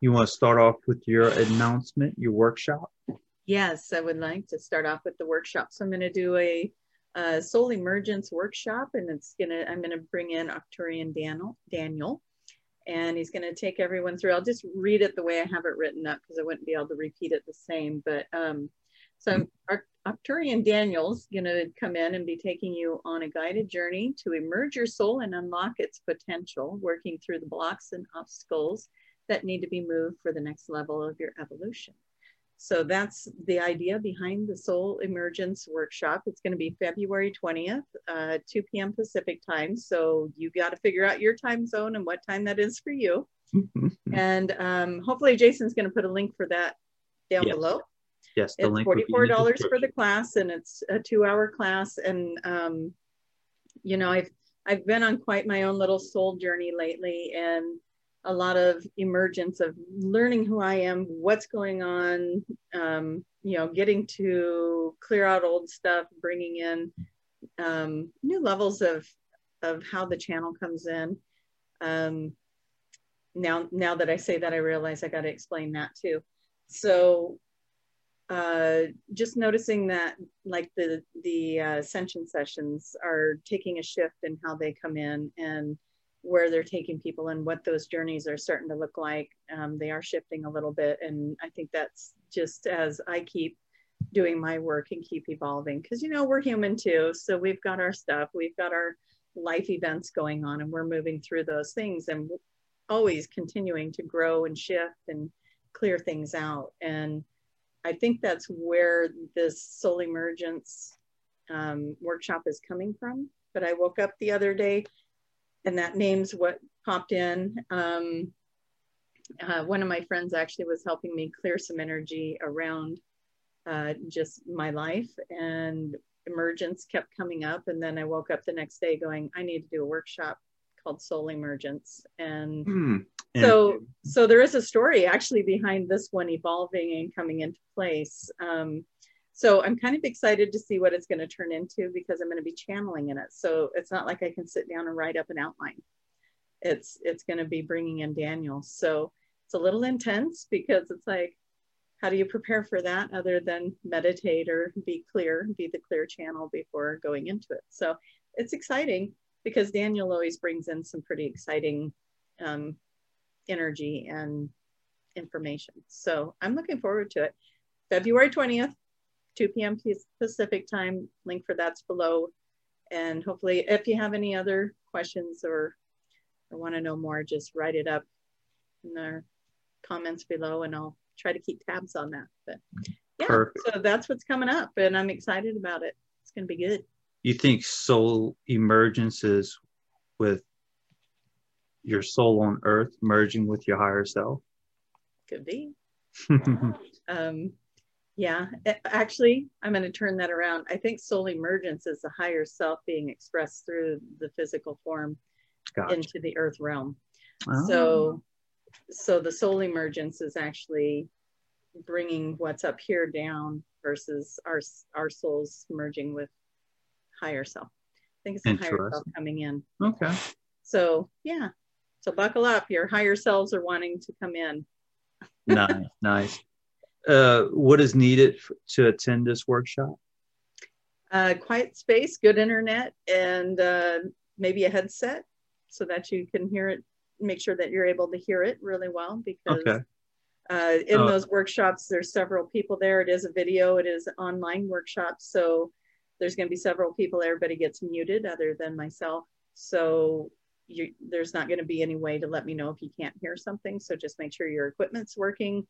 you want to start off with your announcement, your workshop? Yes, I would like to start off with the workshop. So I'm going to do a, a soul emergence workshop, and it's gonna I'm going to bring in Arcturian Daniel Daniel, and he's going to take everyone through. I'll just read it the way I have it written up because I wouldn't be able to repeat it the same. But um, so Arcturian Daniel's going to come in and be taking you on a guided journey to emerge your soul and unlock its potential, working through the blocks and obstacles that need to be moved for the next level of your evolution. So that's the idea behind the Soul Emergence Workshop. It's going to be February 20th, uh, 2 p.m. Pacific time. So you got to figure out your time zone and what time that is for you. and um, hopefully, Jason's going to put a link for that down yes. below. Yes, it's forty-four dollars for the class, and it's a two-hour class. And um, you know, I've I've been on quite my own little soul journey lately, and a lot of emergence of learning who I am, what's going on, um, you know, getting to clear out old stuff, bringing in um, new levels of of how the channel comes in. Um, now, now that I say that, I realize I got to explain that too. So, uh, just noticing that, like the the uh, ascension sessions are taking a shift in how they come in and where they're taking people and what those journeys are starting to look like. Um, they are shifting a little bit. And I think that's just as I keep doing my work and keep evolving because, you know, we're human too. So we've got our stuff, we've got our life events going on, and we're moving through those things and always continuing to grow and shift and clear things out. And I think that's where this soul emergence um, workshop is coming from. But I woke up the other day and that name's what popped in. Um, uh, one of my friends actually was helping me clear some energy around uh, just my life and emergence kept coming up. And then I woke up the next day going, I need to do a workshop called Soul Emergence. And mm. so, so there is a story actually behind this one evolving and coming into place. Um, so I'm kind of excited to see what it's going to turn into because I'm going to be channeling in it. So it's not like I can sit down and write up an outline. It's it's going to be bringing in Daniel. So it's a little intense because it's like, how do you prepare for that other than meditate or be clear, be the clear channel before going into it? So it's exciting because Daniel always brings in some pretty exciting um, energy and information. So I'm looking forward to it. February 20th, 2 p.m. Pacific time. Link for that's below. And hopefully, if you have any other questions or, or want to know more, just write it up in the comments below and I'll try to keep tabs on that. But yeah, Perfect. so that's what's coming up and I'm excited about it. It's going to be good. You think soul emergences with your soul on earth merging with your higher self? Could be. um, yeah, actually, I'm going to turn that around. I think soul emergence is the higher self being expressed through the physical form gotcha. into the earth realm. Oh. So, so the soul emergence is actually bringing what's up here down versus our our souls merging with higher self. I think it's the higher self coming in. Okay. So yeah, so buckle up. Your higher selves are wanting to come in. nice, nice uh, what is needed f- to attend this workshop? Uh, quiet space, good internet, and uh, maybe a headset so that you can hear it. Make sure that you're able to hear it really well because okay. uh, in oh. those workshops, there's several people there. It is a video, it is online workshop. So there's going to be several people. Everybody gets muted other than myself. So you, there's not going to be any way to let me know if you can't hear something. So just make sure your equipment's working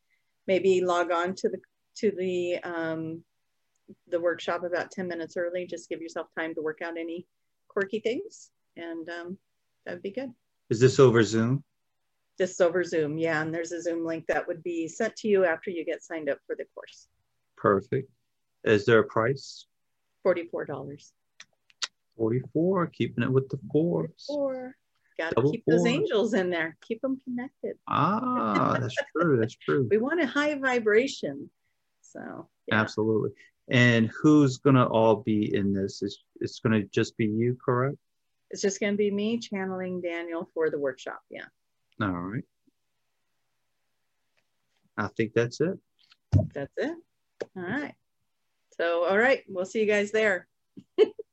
maybe log on to the to the um, the workshop about 10 minutes early. Just give yourself time to work out any quirky things, and um, that would be good. Is this over Zoom? This is over Zoom, yeah. And there's a Zoom link that would be sent to you after you get signed up for the course. Perfect. Is there a price? Forty-four dollars. Forty-four. Keeping it with the fours. Four. Got to keep those angels in there. Keep them connected. Ah, that's true. That's true. we want a high vibration. So yeah. absolutely. And who's gonna all be in this? Is it's gonna just be you, correct? It's just gonna be me channeling Daniel for the workshop. Yeah. All right. I think that's it. That's it. All right. So, all right, we'll see you guys there.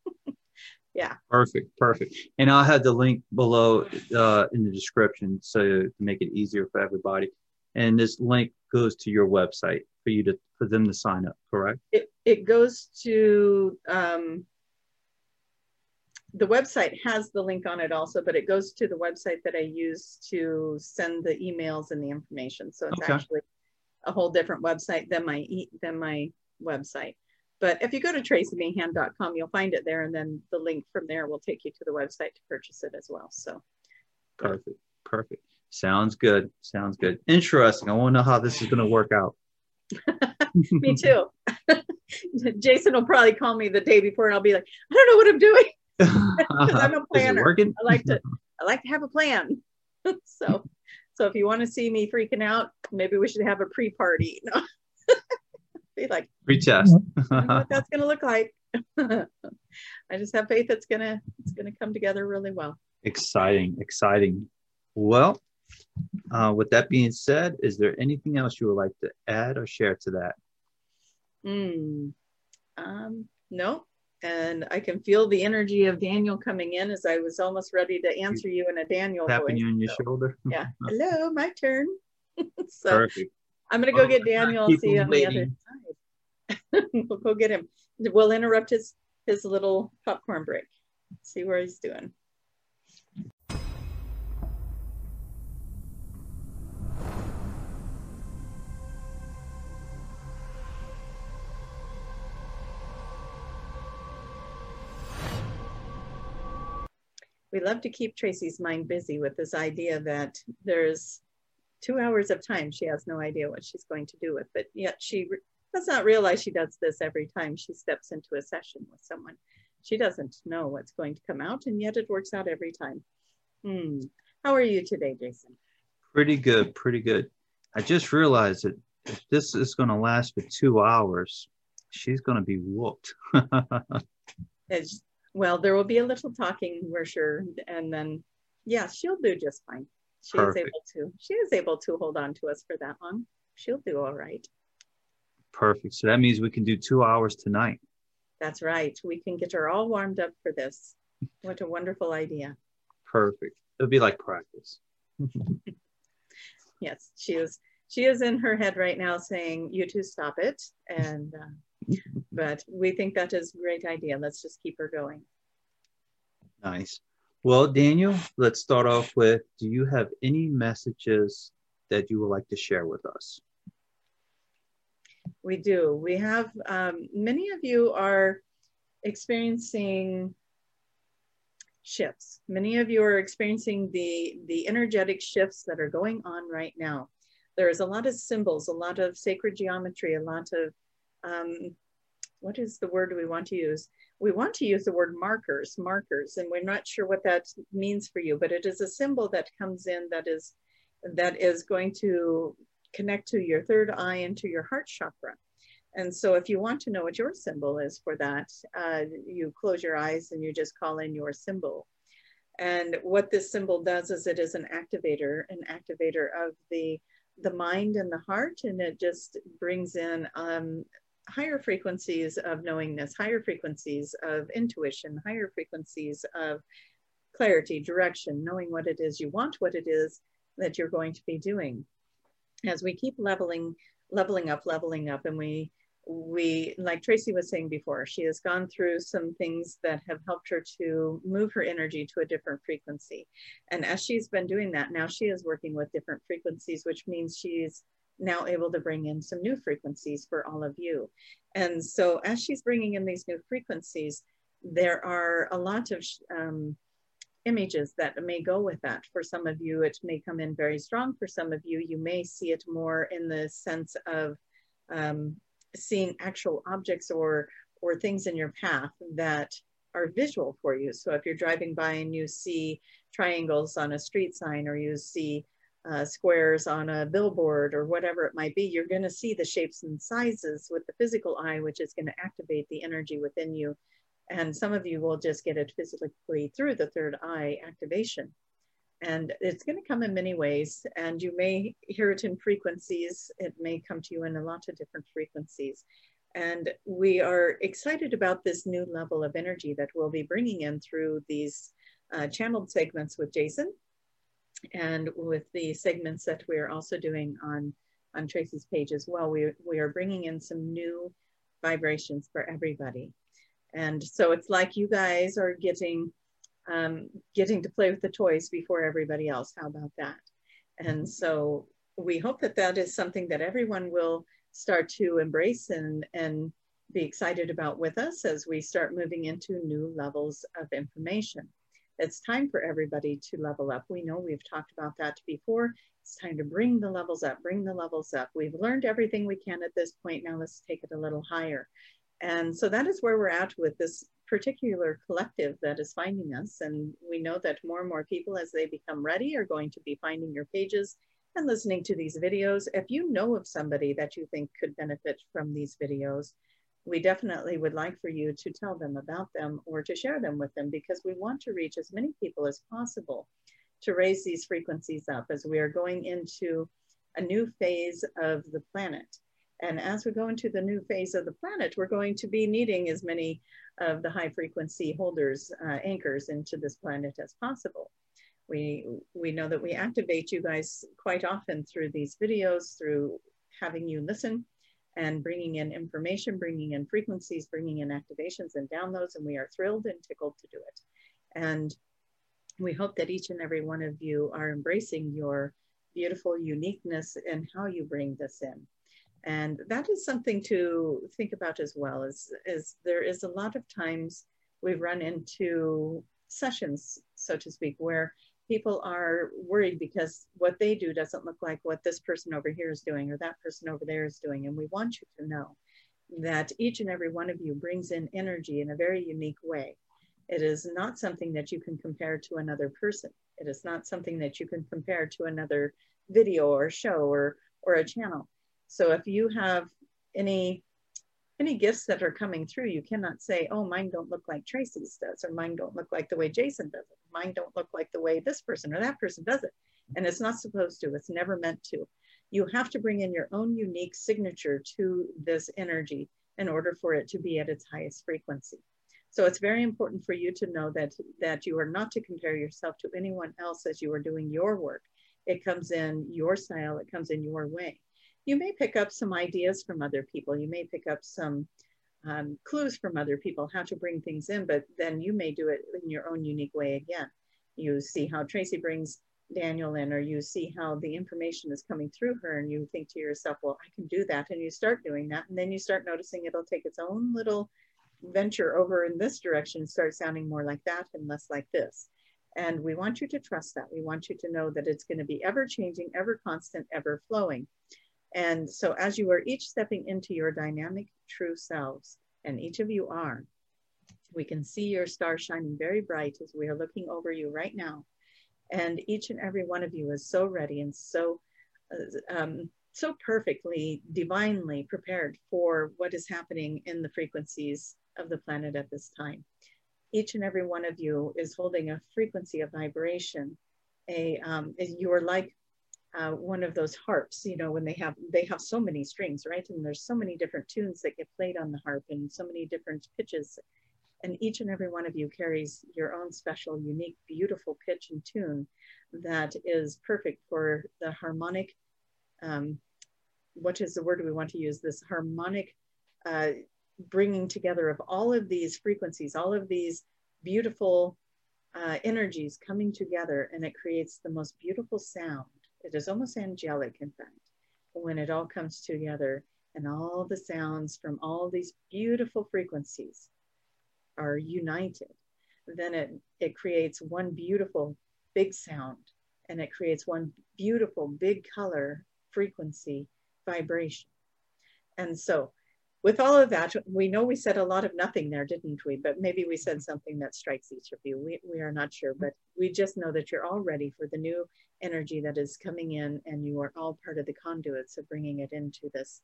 yeah. Perfect. Perfect. And I'll have the link below uh, in the description so to make it easier for everybody. And this link goes to your website for you to for them to sign up. Correct? It it goes to um, the website has the link on it also, but it goes to the website that I use to send the emails and the information. So it's okay. actually a whole different website than my than my website. But if you go to tracymahan.com, you'll find it there, and then the link from there will take you to the website to purchase it as well. So perfect, perfect. Sounds good. Sounds good. Interesting. I want to know how this is going to work out. me too. Jason will probably call me the day before, and I'll be like, I don't know what I'm doing. I'm a planner. Working? I like to I like to have a plan. so so if you want to see me freaking out, maybe we should have a pre-party. No. Be like pre-test. what that's gonna look like. I just have faith it's gonna it's gonna come together really well. Exciting, exciting. Well, uh, with that being said, is there anything else you would like to add or share to that? Mm, um, no, and I can feel the energy of Daniel coming in as I was almost ready to answer you in a Daniel Tapping voice. you on your so, shoulder. yeah. Hello, my turn. so Perfect. I'm gonna go oh, get Daniel. see you on waiting. the other side. we'll go get him. We'll interrupt his his little popcorn break. See where he's doing. we love to keep Tracy's mind busy with this idea that there's two hours of time she has no idea what she's going to do with, but yet she does not realize she does this every time she steps into a session with someone. She doesn't know what's going to come out, and yet it works out every time. Hmm. How are you today, Jason? Pretty good, pretty good. I just realized that if this is going to last for two hours, she's going to be whooped. well, there will be a little talking, we're sure, and then yeah, she'll do just fine. She Perfect. is able to. She is able to hold on to us for that long. She'll do all right. Perfect. So that means we can do two hours tonight. That's right. We can get her all warmed up for this. What a wonderful idea. Perfect. It'll be like practice. yes, she is. She is in her head right now saying, "You two stop it," and uh, but we think that is a great idea. Let's just keep her going. Nice. Well, Daniel, let's start off with do you have any messages that you would like to share with us? We do. We have um, many of you are experiencing shifts. Many of you are experiencing the, the energetic shifts that are going on right now. There's a lot of symbols, a lot of sacred geometry, a lot of um, what is the word we want to use? We want to use the word markers, markers, and we're not sure what that means for you, but it is a symbol that comes in that is that is going to connect to your third eye and to your heart chakra. And so if you want to know what your symbol is for that, uh, you close your eyes and you just call in your symbol. And what this symbol does is it is an activator, an activator of the the mind and the heart, and it just brings in um, higher frequencies of knowingness, higher frequencies of intuition, higher frequencies of clarity, direction, knowing what it is you want, what it is that you're going to be doing. As we keep leveling, leveling up, leveling up, and we we like Tracy was saying before, she has gone through some things that have helped her to move her energy to a different frequency. And as she's been doing that, now she is working with different frequencies, which means she's now able to bring in some new frequencies for all of you. And so as she's bringing in these new frequencies, there are a lot of um, images that may go with that. For some of you, it may come in very strong. For some of you, you may see it more in the sense of um, seeing actual objects or or things in your path that are visual for you. So if you're driving by and you see triangles on a street sign or you see uh, squares on a billboard or whatever it might be, you're going to see the shapes and sizes with the physical eye, which is going to activate the energy within you. And some of you will just get it physically through the third eye activation. And it's going to come in many ways, and you may hear it in frequencies. It may come to you in a lot of different frequencies. And we are excited about this new level of energy that we'll be bringing in through these uh, channeled segments with Jason and with the segments that we're also doing on, on Tracy's page as well. We, we are bringing in some new vibrations for everybody. And so it's like you guys are getting um, getting to play with the toys before everybody else. How about that? And so we hope that that is something that everyone will start to embrace and, and be excited about with us as we start moving into new levels of information. It's time for everybody to level up. We know we've talked about that before. It's time to bring the levels up, bring the levels up. We've learned everything we can at this point. Now let's take it a little higher. And so that is where we're at with this particular collective that is finding us. And we know that more and more people, as they become ready, are going to be finding your pages and listening to these videos. If you know of somebody that you think could benefit from these videos, we definitely would like for you to tell them about them or to share them with them because we want to reach as many people as possible to raise these frequencies up as we are going into a new phase of the planet. And as we go into the new phase of the planet, we're going to be needing as many of the high frequency holders, uh, anchors into this planet as possible. We, we know that we activate you guys quite often through these videos, through having you listen and bringing in information, bringing in frequencies, bringing in activations and downloads, and we are thrilled and tickled to do it. And we hope that each and every one of you are embracing your beautiful uniqueness and how you bring this in. And that is something to think about as well, is, is there is a lot of times we've run into sessions, so to speak, where people are worried because what they do doesn't look like what this person over here is doing or that person over there is doing. And we want you to know that each and every one of you brings in energy in a very unique way. It is not something that you can compare to another person. It is not something that you can compare to another video or show or, or a channel. So if you have any any gifts that are coming through, you cannot say, oh, mine don't look like Tracy's does, or mine don't look like the way Jason does it. Mine don't look like the way this person or that person does it. And it's not supposed to, it's never meant to. You have to bring in your own unique signature to this energy in order for it to be at its highest frequency. So it's very important for you to know that, that you are not to compare yourself to anyone else as you are doing your work. It comes in your style, it comes in your way you may pick up some ideas from other people. You may pick up some um, clues from other people how to bring things in, but then you may do it in your own unique way again. You see how Tracy brings Daniel in, or you see how the information is coming through her, and you think to yourself, well, I can do that. And you start doing that. And then you start noticing it'll take its own little venture over in this direction, start sounding more like that and less like this. And we want you to trust that. We want you to know that it's going to be ever changing, ever constant, ever flowing. And so as you are each stepping into your dynamic true selves, and each of you are, we can see your star shining very bright as we are looking over you right now. And each and every one of you is so ready and so, uh, um, so perfectly, divinely prepared for what is happening in the frequencies of the planet at this time. Each and every one of you is holding a frequency of vibration. A, um, you are like uh, one of those harps you know when they have they have so many strings right? And there's so many different tunes that get played on the harp and so many different pitches. And each and every one of you carries your own special unique beautiful pitch and tune that is perfect for the harmonic um, what is the word we want to use? This harmonic uh, bringing together of all of these frequencies all of these beautiful uh, energies coming together and it creates the most beautiful sound it is almost angelic, in fact, when it all comes together and all the sounds from all these beautiful frequencies are united. Then it, it creates one beautiful big sound and it creates one beautiful big color frequency vibration. And so with all of that, we know we said a lot of nothing there, didn't we? But maybe we said something that strikes each of you. We, we are not sure, but we just know that you're all ready for the new energy that is coming in, and you are all part of the conduits of bringing it into this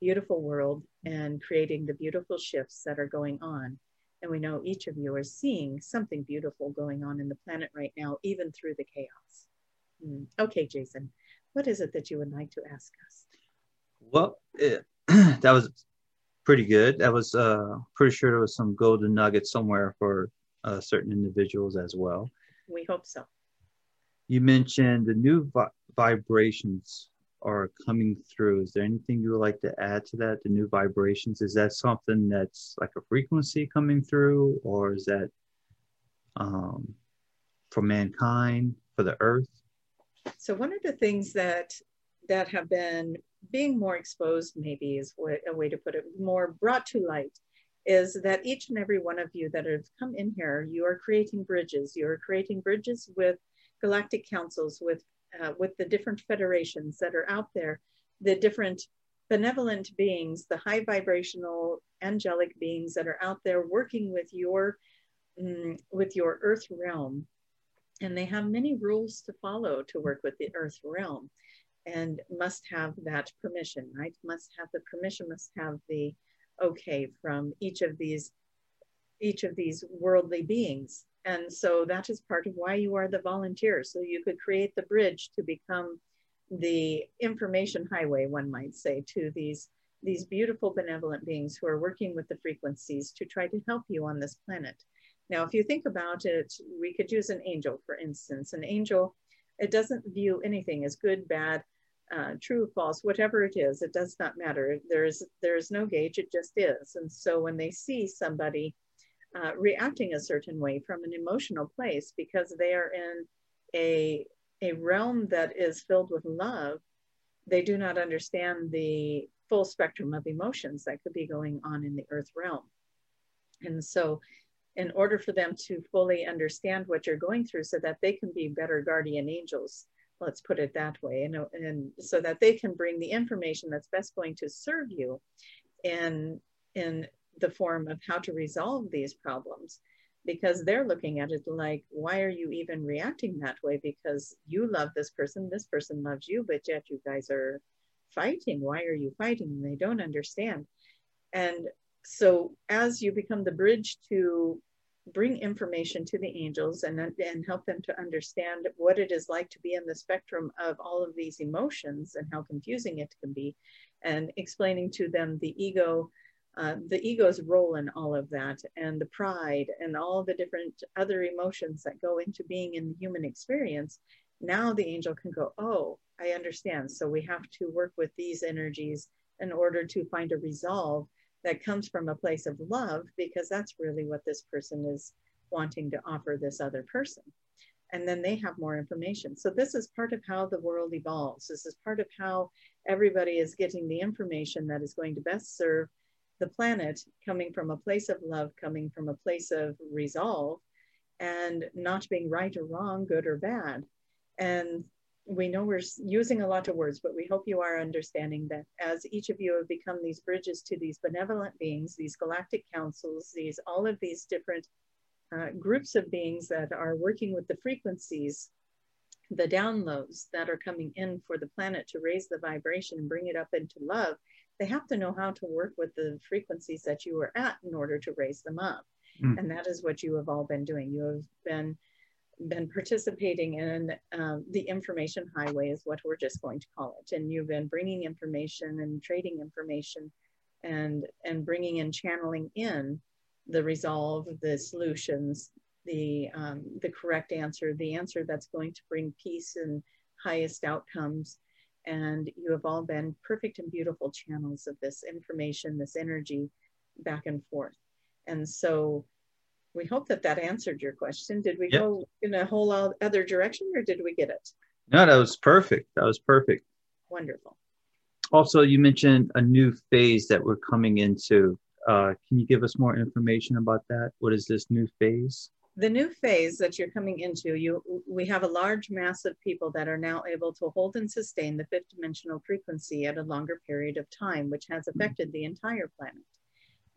beautiful world and creating the beautiful shifts that are going on And we know each of you are seeing something beautiful going on in the planet right now, even through the chaos. Mm. Okay, Jason, what is it that you would like to ask us? Well, it, that was pretty good. That was uh, pretty sure there was some golden nuggets somewhere for uh, certain individuals as well. We hope so. You mentioned the new vi- vibrations are coming through. Is there anything you would like to add to that? The new vibrations, is that something that's like a frequency coming through, or is that um, for mankind, for the earth? So one of the things that that have been being more exposed, maybe is what, a way to put it, more brought to light, is that each and every one of you that have come in here, you are creating bridges. You are creating bridges with galactic councils, with uh, with the different federations that are out there, the different benevolent beings, the high vibrational angelic beings that are out there working with your mm, with your earth realm. And they have many rules to follow to work with the earth realm and must have that permission, right? Must have the permission, must have the okay from each of these each of these worldly beings and so that is part of why you are the volunteer. So you could create the bridge to become the information highway, one might say, to these, these beautiful benevolent beings who are working with the frequencies to try to help you on this planet. Now, if you think about it, we could use an angel, for instance. An angel, it doesn't view anything as good, bad, uh, true, false, whatever it is. It does not matter. There's there's no gauge. It just is. And so when they see somebody uh, reacting a certain way from an emotional place because they are in a, a realm that is filled with love, they do not understand the full spectrum of emotions that could be going on in the earth realm. And so, in order for them to fully understand what you're going through so that they can be better guardian angels, let's put it that way, and, and so that they can bring the information that's best going to serve you in, in the form of how to resolve these problems. Because they're looking at it like why are you even reacting that way? Because you love this person this person loves you but yet you guys are fighting. Why are you fighting? And they don't understand. And so as you become the bridge to bring information to the angels and, and help them to understand what it is like to be in the spectrum of all of these emotions and how confusing it can be and explaining to them the ego uh, the ego's role in all of that and the pride and all the different other emotions that go into being in the human experience. Now the angel can go oh i understand. So we have to work with these energies in order to find a resolve that comes from a place of love because that's really what this person is wanting to offer this other person. And then they have more information. So this is part of how the world evolves. This is part of how everybody is getting the information that is going to best serve the planet coming from a place of love, coming from a place of resolve, and not being right or wrong, good or bad. And we know we're using a lot of words, but we hope you are understanding that as each of you have become these bridges to these benevolent beings, these galactic councils, these all of these different uh, groups of beings that are working with the frequencies, the downloads that are coming in for the planet to raise the vibration and bring it up into love they have to know how to work with the frequencies that you are at in order to raise them up. Mm. And that is what you have all been doing. You have been been participating in um, the information highway is what we're just going to call it and you've been bringing information and trading information and and bringing and channeling in the resolve the solutions the um, the correct answer the answer that's going to bring peace and highest outcomes and you have all been perfect and beautiful channels of this information, this energy back and forth. And so we hope that that answered your question. Did we yep. go in a whole other direction or did we get it? No, that was perfect. That was perfect. Wonderful. Also, you mentioned a new phase that we're coming into. Uh, can you give us more information about that? What is this new phase? the new phase that you're coming into, you we have a large mass of people that are now able to hold and sustain the fifth dimensional frequency at a longer period of time, which has affected the entire planet.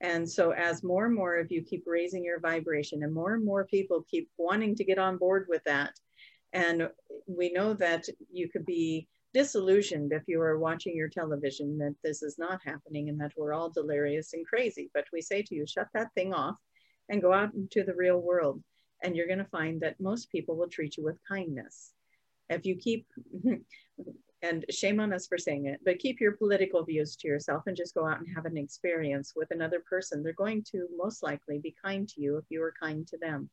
And so as more and more of you keep raising your vibration and more and more people keep wanting to get on board with that, and we know that you could be disillusioned if you are watching your television that this is not happening and that we're all delirious and crazy. But we say to you, shut that thing off and go out into the real world. And you're going to find that most people will treat you with kindness. If you keep, and shame on us for saying it, but keep your political views to yourself and just go out and have an experience with another person, they're going to most likely be kind to you if you are kind to them.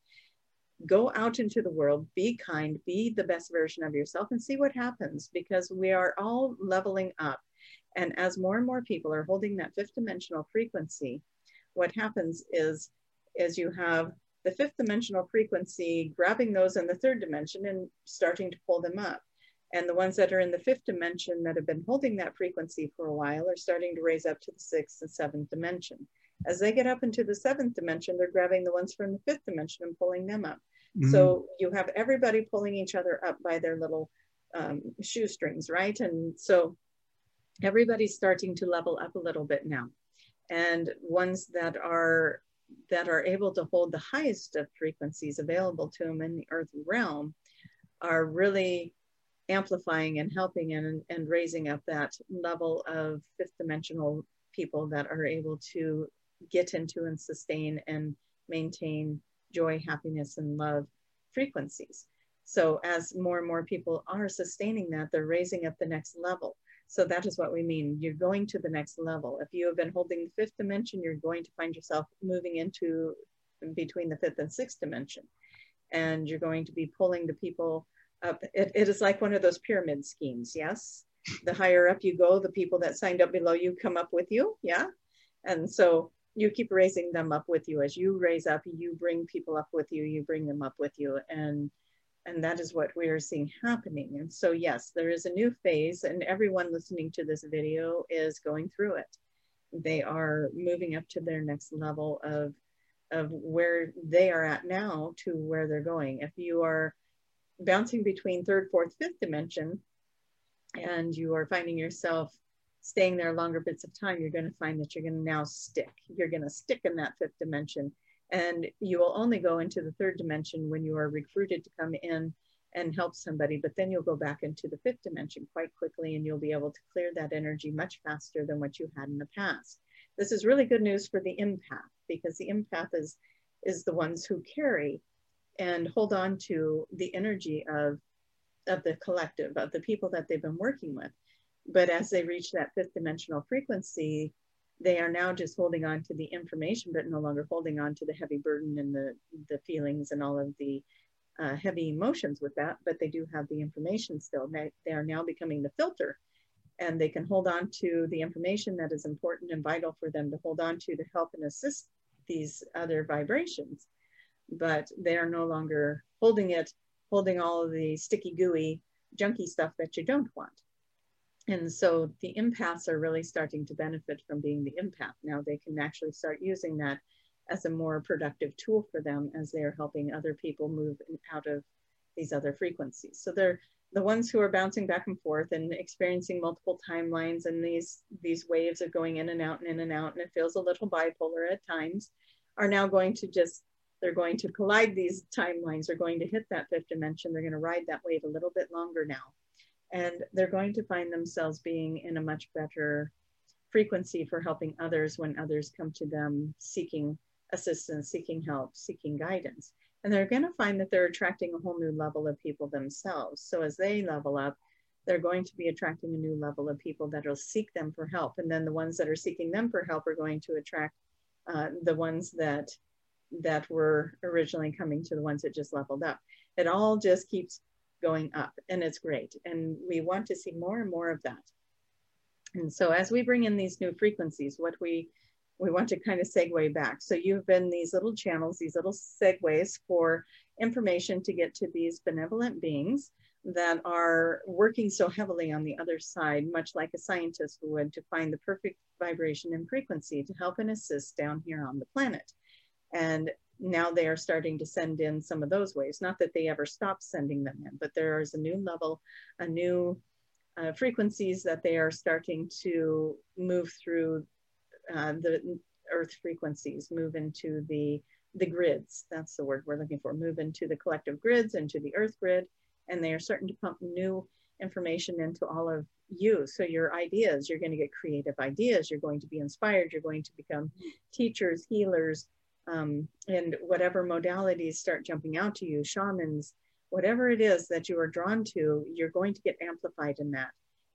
Go out into the world, be kind, be the best version of yourself, and see what happens because we are all leveling up. And as more and more people are holding that fifth dimensional frequency, what happens is, is you have the fifth dimensional frequency grabbing those in the third dimension and starting to pull them up. And the ones that are in the fifth dimension that have been holding that frequency for a while are starting to raise up to the sixth and seventh dimension. As they get up into the seventh dimension, they're grabbing the ones from the fifth dimension and pulling them up. Mm-hmm. So you have everybody pulling each other up by their little um, shoestrings, right? And so everybody's starting to level up a little bit now. And ones that are that are able to hold the highest of frequencies available to them in the earth realm are really amplifying and helping and, and raising up that level of fifth dimensional people that are able to get into and sustain and maintain joy, happiness, and love frequencies. So, as more and more people are sustaining that, they're raising up the next level. So, that is what we mean. You're going to the next level. If you have been holding the fifth dimension, you're going to find yourself moving into between the fifth and sixth dimension. And you're going to be pulling the people up. It, it is like one of those pyramid schemes, yes? The higher up you go, the people that signed up below you come up with you, yeah? And so you keep raising them up with you as you raise up you bring people up with you you bring them up with you and and that is what we are seeing happening and so yes there is a new phase and everyone listening to this video is going through it they are moving up to their next level of of where they are at now to where they're going if you are bouncing between third fourth fifth dimension and you are finding yourself staying there longer bits of time, you're going to find that you're going to now stick. You're going to stick in that fifth dimension. And you will only go into the third dimension when you are recruited to come in and help somebody. But then you'll go back into the fifth dimension quite quickly and you'll be able to clear that energy much faster than what you had in the past. This is really good news for the empath because the empath is, is the ones who carry and hold on to the energy of, of the collective, of the people that they've been working with. But as they reach that fifth dimensional frequency, they are now just holding on to the information, but no longer holding on to the heavy burden and the, the feelings and all of the uh, heavy emotions with that. But they do have the information still. They, they are now becoming the filter and they can hold on to the information that is important and vital for them to hold on to to help and assist these other vibrations. But they are no longer holding it, holding all of the sticky, gooey, junky stuff that you don't want. And so the empaths are really starting to benefit from being the empath. Now they can actually start using that as a more productive tool for them as they are helping other people move out of these other frequencies. So they're the ones who are bouncing back and forth and experiencing multiple timelines and these these waves of going in and out and in and out and it feels a little bipolar at times are now going to just they're going to collide these timelines they're going to hit that fifth dimension they're going to ride that wave a little bit longer now and they're going to find themselves being in a much better frequency for helping others when others come to them seeking assistance, seeking help, seeking guidance. And they're going to find that they're attracting a whole new level of people themselves. So as they level up, they're going to be attracting a new level of people that will seek them for help. And then the ones that are seeking them for help are going to attract uh, the ones that that were originally coming to the ones that just leveled up. It all just keeps going up and it's great. And we want to see more and more of that. And so as we bring in these new frequencies, what we we want to kind of segue back. So you've been these little channels, these little segues for information to get to these benevolent beings that are working so heavily on the other side, much like a scientist would to find the perfect vibration and frequency to help and assist down here on the planet. And now they are starting to send in some of those waves. Not that they ever stop sending them in, but there is a new level, a new uh, frequencies that they are starting to move through uh, the earth frequencies, move into the the grids. That's the word we're looking for. Move into the collective grids, into the earth grid, and they are starting to pump new information into all of you. So your ideas, you're going to get creative ideas. You're going to be inspired. You're going to become teachers, healers, um, and whatever modalities start jumping out to you, shamans, whatever it is that you are drawn to, you're going to get amplified in that.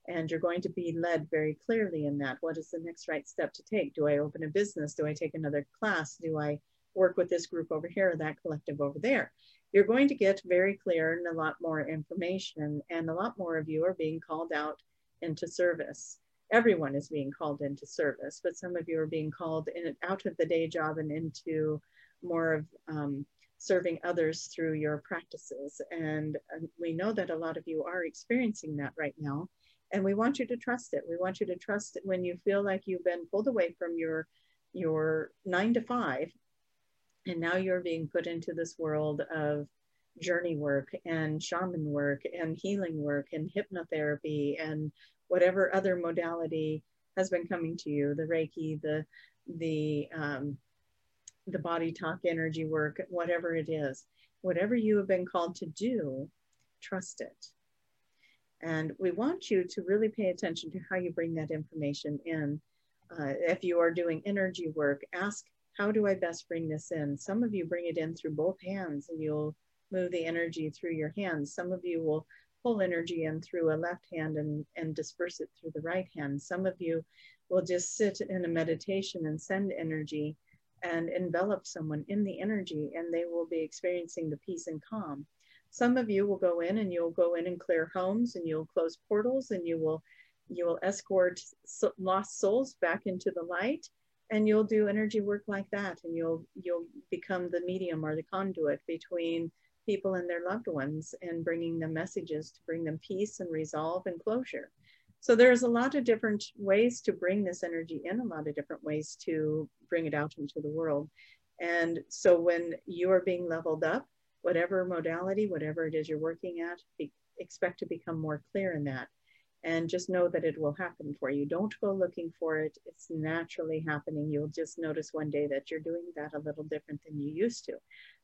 And you're going to be led very clearly in that. What is the next right step to take? Do I open a business? Do I take another class? Do I work with this group over here, or that collective over there? You're going to get very clear and a lot more information, and a lot more of you are being called out into service everyone is being called into service, but some of you are being called in out of the day job and into more of um, serving others through your practices. And uh, we know that a lot of you are experiencing that right now. And we want you to trust it. We want you to trust it when you feel like you've been pulled away from your your nine to five, and now you're being put into this world of journey work and shaman work and healing work and hypnotherapy and whatever other modality has been coming to you, the Reiki, the the um, the body talk energy work, whatever it is, whatever you have been called to do, trust it. And we want you to really pay attention to how you bring that information in. Uh, if you are doing energy work, ask, how do I best bring this in? Some of you bring it in through both hands and you'll move the energy through your hands. Some of you will pull energy in through a left hand and, and disperse it through the right hand. Some of you will just sit in a meditation and send energy and envelop someone in the energy, and they will be experiencing the peace and calm. Some of you will go in and you'll go in and clear homes and you'll close portals and you will you will escort lost souls back into the light and you'll do energy work like that and you'll you'll become the medium or the conduit between people and their loved ones and bringing them messages to bring them peace and resolve and closure. So there's a lot of different ways to bring this energy in, a lot of different ways to bring it out into the world. And so when you are being leveled up, whatever modality, whatever it is you're working at, be, expect to become more clear in that and just know that it will happen for you. Don't go looking for it. It's naturally happening. You'll just notice one day that you're doing that a little different than you used to.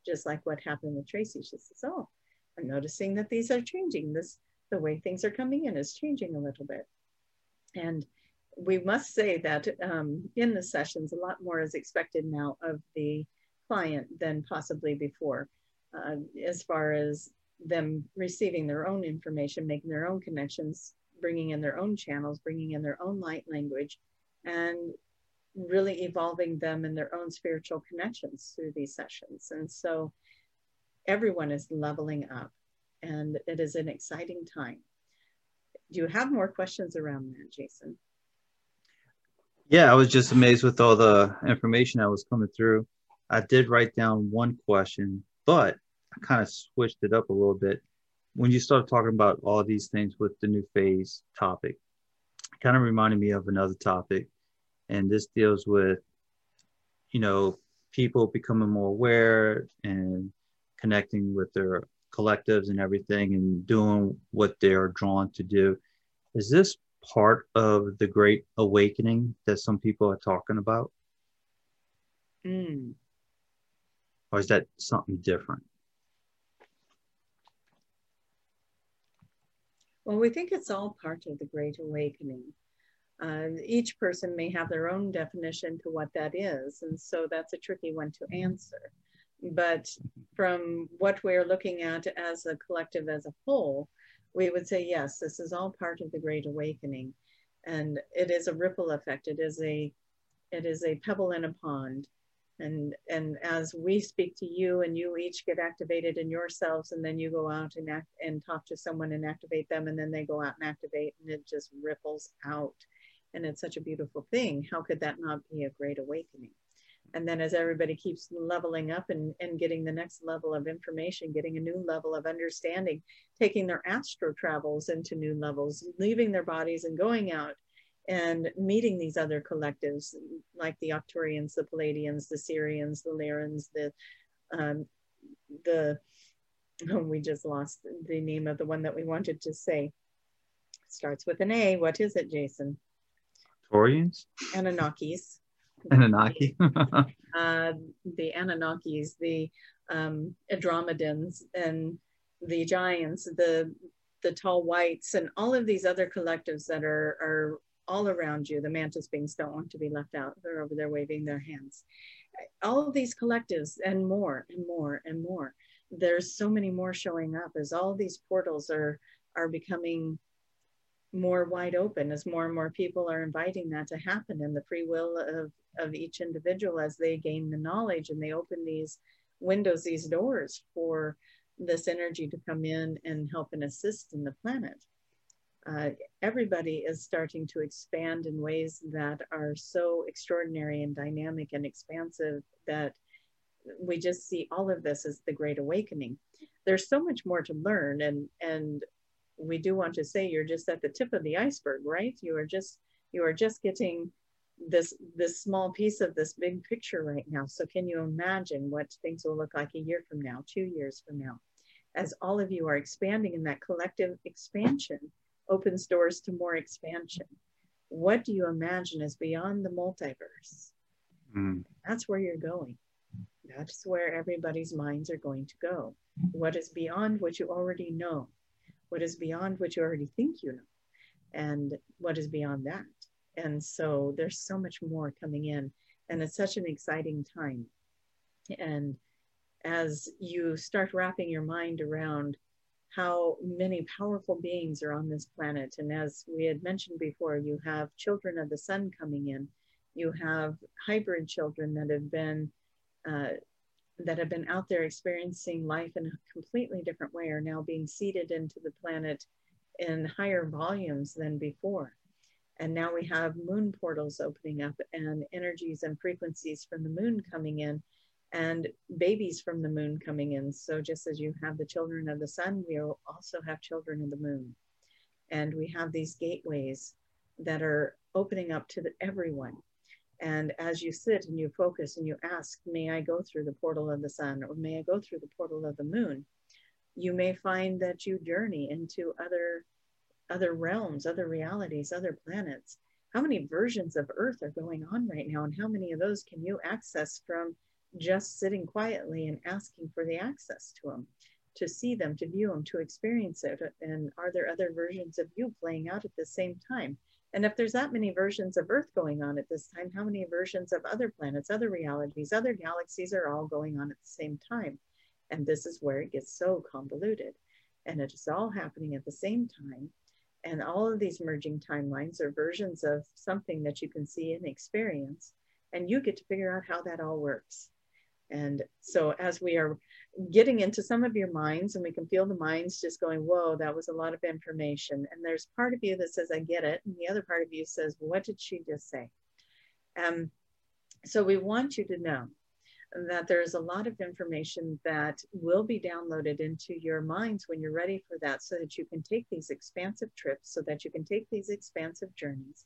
Just like what happened with Tracy. She says, Oh, I'm noticing that these are changing. This the way things are coming in is changing a little bit. And we must say that um, in the sessions, a lot more is expected now of the client than possibly before, uh, as far as them receiving their own information, making their own connections, bringing in their own channels, bringing in their own light language, and really evolving them in their own spiritual connections through these sessions. And so everyone is leveling up, and it is an exciting time. Do you have more questions around that, Jason? Yeah, I was just amazed with all the information that was coming through. I did write down one question, but I kind of switched it up a little bit when you start talking about all these things with the new phase topic, kind of reminded me of another topic. And this deals with, you know, people becoming more aware and connecting with their collectives and everything and doing what they're drawn to do. Is this part of the great awakening that some people are talking about? Mm. Or is that something different? Well, we think it's all part of the Great Awakening. Uh, each person may have their own definition to what that is, and so that's a tricky one to answer. But from what we're looking at as a collective as a whole, we would say yes, this is all part of the Great Awakening, and it is a ripple effect. It is a it is a pebble in a pond and and as we speak to you and you each get activated in yourselves and then you go out and act and talk to someone and activate them and then they go out and activate and it just ripples out. And it's such a beautiful thing. How could that not be a great awakening? And then as everybody keeps leveling up and, and getting the next level of information getting a new level of understanding taking their astro travels into new levels leaving their bodies and going out and meeting these other collectives like the Arcturians, the Pleiadians, the Sirians, the Lyrans, the um, the oh, we just lost the name of the one that we wanted to say. Starts with an A. What is it, Jason? Torians? Anunnakis. Anunnaki. uh, the Anunnakis, the um, Andromedans, and the giants, the the tall whites, and all of these other collectives that are are all around you. The mantis beings don't want to be left out. They're over there waving their hands. all of these collectives and more and more and more. There's so many more showing up as all these portals are are becoming more wide open as more and more people are inviting that to happen and the free will of, of each individual as they gain the knowledge and they open these windows, these doors for this energy to come in and help and assist in the planet. Uh, everybody is starting to expand in ways that are so extraordinary and dynamic and expansive that we just see all of this as the great awakening. There's so much more to learn and and we do want to say you're just at the tip of the iceberg right? You are just you are just getting this this small piece of this big picture right now. So can you imagine what things will look like a year from now two years from now as all of you are expanding in that collective expansion opens doors to more expansion. What do you imagine is beyond the multiverse? Mm. that's where you're going. That's where everybody's minds are going to go. What is beyond what you already know? What is beyond what you already think you know? And what is beyond that? And so there's so much more coming in and it's such an exciting time. And as you start wrapping your mind around how many powerful beings are on this planet and as we had mentioned before you have children of the sun coming in you have hybrid children that have been uh, that have been out there experiencing life in a completely different way are now being seeded into the planet in higher volumes than before. And now we have moon portals opening up and energies and frequencies from the moon coming in and babies from the moon coming in. So just as you have the children of the sun, we also have children of the moon. And we have these gateways that are opening up to the, everyone. And as you sit and you focus and you ask, may I go through the portal of the sun or may I go through the portal of the moon? You may find that you journey into other other realms, other realities, other planets. How many versions of Earth are going on right now? And how many of those can you access from just sitting quietly and asking for the access to them, to see them, to view them, to experience it? And are there other versions of you playing out at the same time? And if there's that many versions of Earth going on at this time, how many versions of other planets, other realities, other galaxies are all going on at the same time? And this is where it gets so convoluted. And it is all happening at the same time. And all of these merging timelines are versions of something that you can see and experience. And you get to figure out how that all works. And so as we are getting into some of your minds and we can feel the minds just going, whoa, that was a lot of information. And there's part of you that says, I get it. And the other part of you says, what did she just say? Um, so we want you to know that there's a lot of information that will be downloaded into your minds when you're ready for that so that you can take these expansive trips, so that you can take these expansive journeys.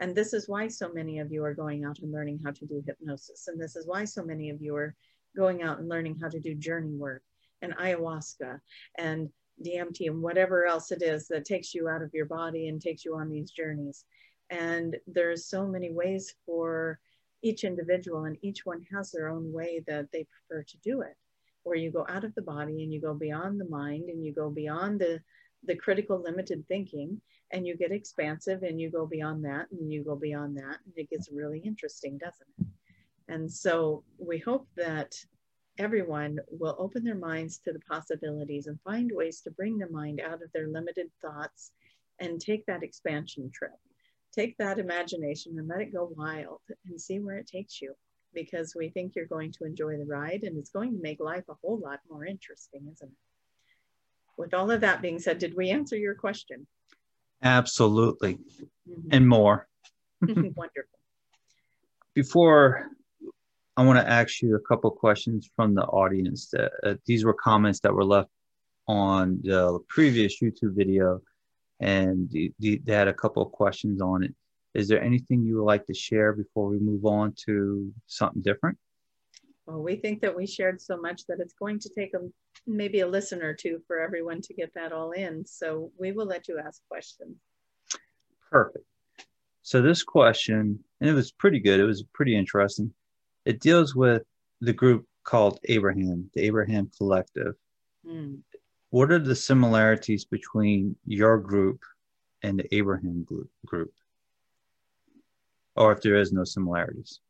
And this is why so many of you are going out and learning how to do hypnosis. And this is why so many of you are going out and learning how to do journey work and ayahuasca and DMT and whatever else it is that takes you out of your body and takes you on these journeys. And there's so many ways for each individual, and each one has their own way that they prefer to do it. Where you go out of the body and you go beyond the mind and you go beyond the the critical limited thinking and you get expansive and you go beyond that and you go beyond that and it gets really interesting doesn't it and so we hope that everyone will open their minds to the possibilities and find ways to bring their mind out of their limited thoughts and take that expansion trip. Take that imagination and let it go wild and see where it takes you because we think you're going to enjoy the ride and it's going to make life a whole lot more interesting, isn't it? With all of that being said, did we answer your question? Absolutely. Mm-hmm. And more. Wonderful. Before I want to ask you a couple questions from the audience. That uh, these were comments that were left on the previous YouTube video, and they had a couple of questions on it. Is there anything you would like to share before we move on to something different? Well, we think that we shared so much that it's going to take a, maybe a listen or two for everyone to get that all in. So we will let you ask questions. Perfect. So this question, and it was pretty good. It was pretty interesting it deals with the group called Abraham, the Abraham Collective. Mm. What are the similarities between your group and the Abraham group? Or if there is no similarities?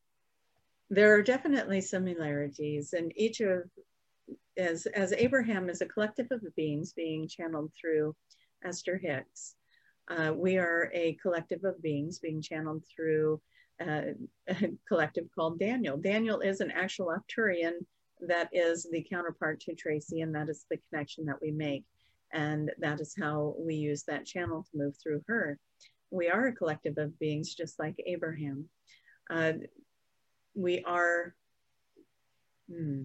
There are definitely similarities, and each of as as Abraham is a collective of beings being channeled through Esther Hicks. Uh, we are a collective of beings being channeled through uh, a collective called Daniel. Daniel is an actual Arcturian that is the counterpart to Tracy, and that is the connection that we make. And that is how we use that channel to move through her. We are a collective of beings just like Abraham. Uh, we are hmm,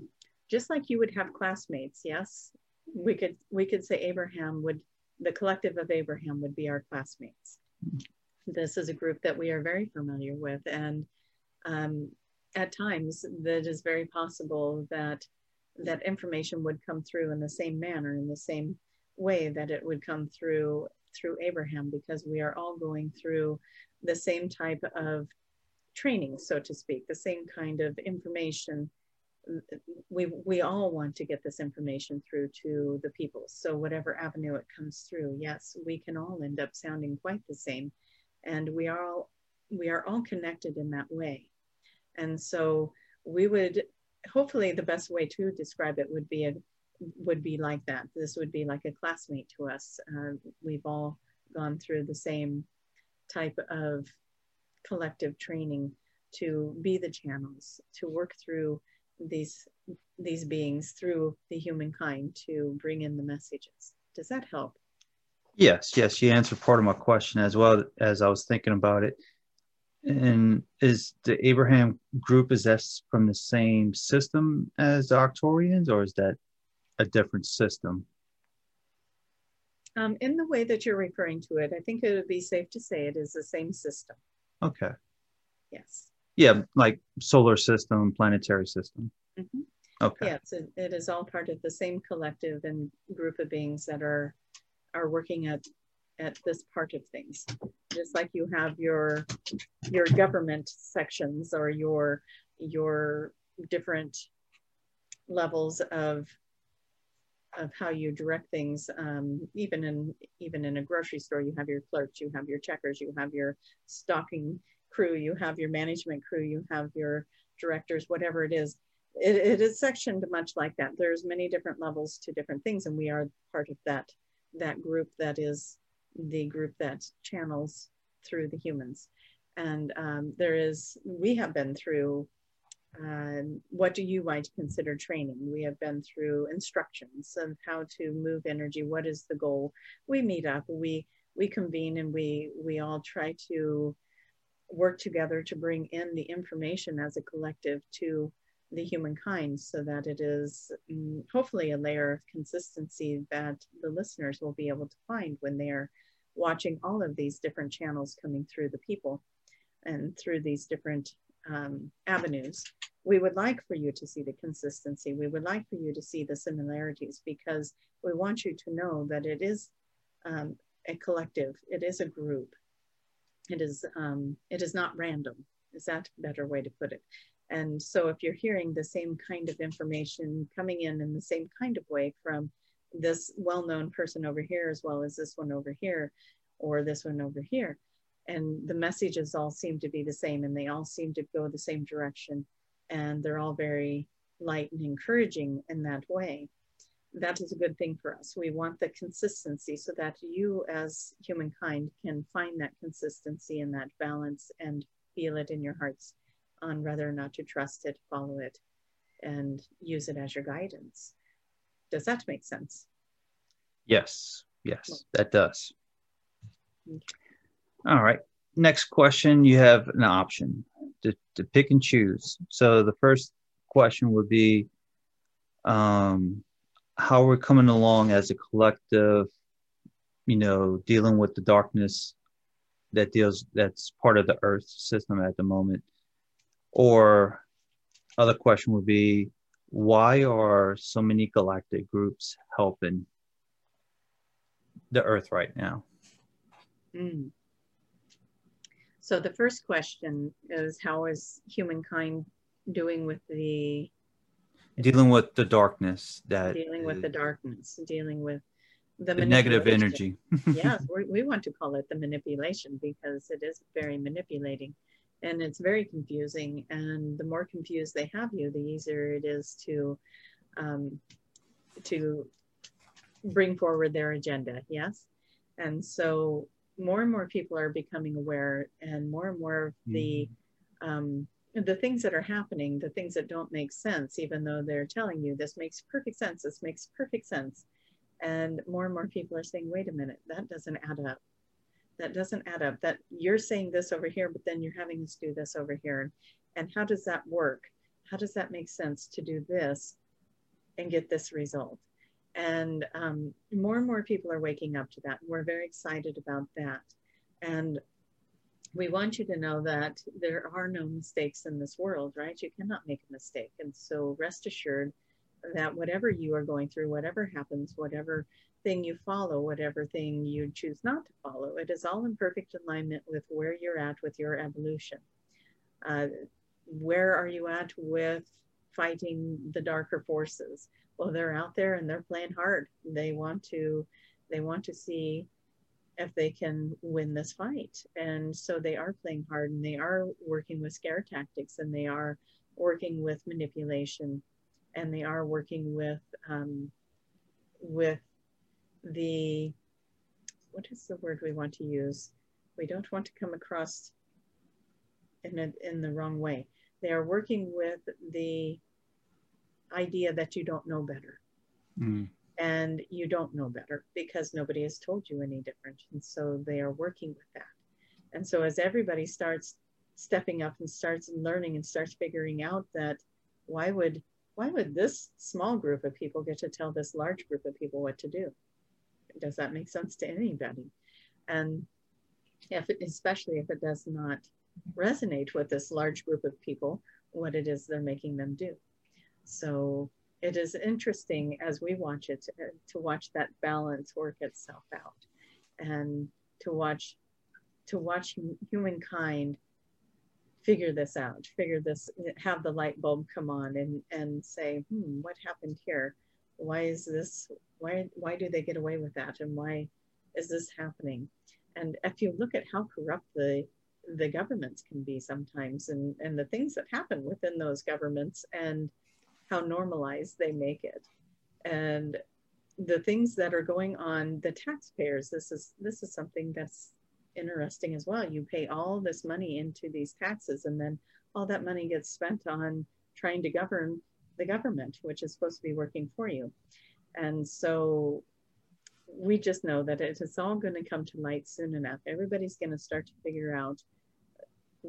just like you would have classmates, yes? We could we could say Abraham would the collective of Abraham would be our classmates. This is a group that we are very familiar with, and um, at times that is very possible that that information would come through in the same manner, in the same way that it would come through through Abraham, because we are all going through the same type of training, so to speak, the same kind of information. We we all want to get this information through to the people. So whatever avenue it comes through yes we can all end up sounding quite the same. And we are all we are all connected in that way. And so we would hopefully the best way to describe it would be a would be like that. This would be like a classmate to us. Uh, we've all gone through the same type of collective training to be the channels to work through these these beings through the humankind to bring in the messages. Does that help? Yes, yes, you answered part of my question as well as I was thinking about it. And is the Abraham group is that from the same system as the Arcturians, or is that a different system? Um, in the way that you're referring to it, I think it would be safe to say it is the same system. Okay. Yes yeah like solar system planetary system mm-hmm. okay yes it, it is all part of the same collective and group of beings that are are working at at this part of things just like you have your your government sections or your your different levels of of how you direct things um, even in even in a grocery store you have your clerks you have your checkers you have your stocking crew, you have your management crew, you have your directors, whatever it is. It, it is sectioned much like that. There's many different levels to different things, and we are part of that that group that is the group that channels through the humans. And um, there is, we have been through uh, what do you might consider training? We have been through instructions of how to move energy. What is the goal? We meet up, we we convene, and we we all try to work together to bring in the information as a collective to the humankind so that it is um, hopefully a layer of consistency that the listeners will be able to find when they're watching all of these different channels coming through the people and through these different um, avenues. We would like for you to see the consistency. We would like for you to see the similarities because we want you to know that it is um, a collective, it is a group, it is um, it is not random is that a better way to put it and so if you're hearing the same kind of information coming in in the same kind of way from this well-known person over here as well as this one over here or this one over here and the messages all seem to be the same and they all seem to go the same direction and they're all very light and encouraging in that way that is a good thing for us. We want the consistency so that you, as humankind, can find that consistency and that balance and feel it in your hearts on whether or not to trust it, follow it, and use it as your guidance. Does that make sense? Yes, yes, that does. Okay. All right. Next question you have an option to, to pick and choose. So the first question would be um, how we're coming along as a collective, you know, dealing with the darkness that deals that's part of the Earth system at the moment. Or other question would be why are so many galactic groups helping the Earth right now? Mm. So the first question is how is humankind doing with the dealing with the darkness that dealing with the darkness dealing with the, the negative energy yes we want to call it the manipulation because it is very manipulating and it's very confusing. And the more confused they have you, the easier it is to um, to bring forward their agenda. Yes, and so more and more people are becoming aware, and more and more of the mm-hmm. um, the things that are happening, the things that don't make sense, even though they're telling you this makes perfect sense, this makes perfect sense. And more and more people are saying, wait a minute, that doesn't add up. That doesn't add up. That you're saying this over here, but then you're having us do this over here. And how does that work? How does that make sense to do this and get this result? And um, more and more people are waking up to that. We're very excited about that. And we want you to know that there are no mistakes in this world, right? You cannot make a mistake. And so rest assured that whatever you are going through, whatever happens, whatever thing you follow, whatever thing you choose not to follow, it is all in perfect alignment with where you're at with your evolution. Uh, where are you at with fighting the darker forces? Well, they're out there and they're playing hard. They want to, they want to see if they can win this fight. And so they are playing hard and they are working with scare tactics and they are working with manipulation and they are working with um, with the what is the word we want to use? We don't want to come across in a, in the wrong way. They are working with the idea that you don't know better. Mm and you don't know better because nobody has told you any different. And so they are working with that. And so as everybody starts stepping up and starts learning and starts figuring out that why would why would this small group of people get to tell this large group of people what to do? Does that make sense to anybody? And if it, especially if it does not resonate with this large group of people, what it is they're making them do. So it is interesting as we watch it to, to watch that balance work itself out and to watch to watch humankind figure this out figure this have the light bulb come on and and say hmm what happened here? Why is this why why do they get away with that? And why is this happening? And if you look at how corrupt the the governments can be sometimes and and the things that happen within those governments and how normalized they make it. And the things that are going on the taxpayers this is this is something that's interesting as well. You pay all this money into these taxes and then all that money gets spent on trying to govern the government which is supposed to be working for you. And so we just know that it is all going to come to light soon enough. Everybody's going to start to figure out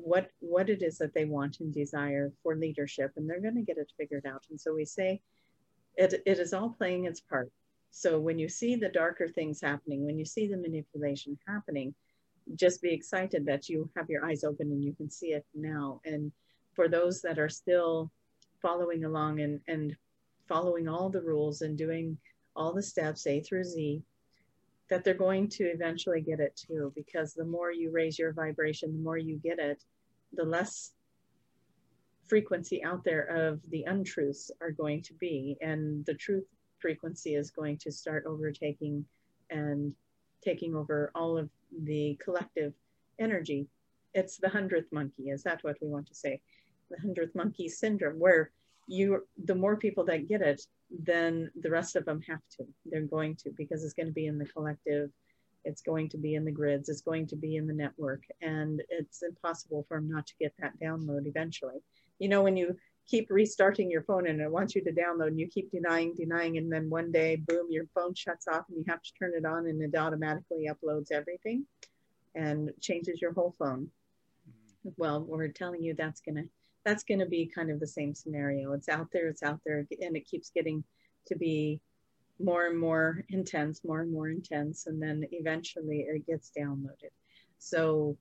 what what it is that they want and desire for leadership and they're going to get it figured out. And so we say it, it is all playing its part. So when you see the darker things happening when you see the manipulation happening just be excited that you have your eyes open and you can see it now. And for those that are still following along and and following all the rules and doing all the steps a through z that they're going to eventually get it too because the more you raise your vibration the more you get it the less frequency out there of the untruths are going to be. And the truth frequency is going to start overtaking and taking over all of the collective energy. It's the hundredth monkey. Is that what we want to say? The hundredth monkey syndrome where you the more people that get it then the rest of them have to. They're going to because it's going to be in the collective it's going to be in the grids it's going to be in the network and it's impossible for them not to get that download eventually. You know when you keep restarting your phone and it wants you to download and you keep denying denying and then one day boom your phone shuts off and you have to turn it on and it automatically uploads everything and changes your whole phone. Mm-hmm. well we're telling you that's going to that's going to be kind of the same scenario. It's out there, it's out there, and it keeps getting to be more and more intense, more and more intense, and then eventually it gets downloaded. So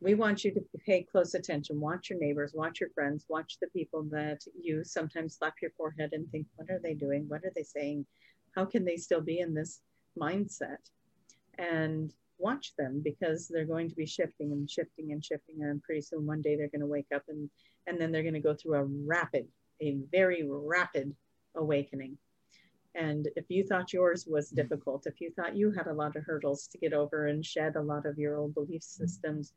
we want you to pay close attention. Watch your neighbors, watch your friends, watch the people that you sometimes slap your forehead and think, what are they doing? What are they saying? How can they still be in this mindset? And watch them because they're going to be shifting and shifting and shifting and pretty soon one day they're going to wake up and and then they're going to go through a rapid a very rapid awakening and if you thought yours was mm-hmm. difficult if you thought you had a lot of hurdles to get over and shed a lot of your old belief systems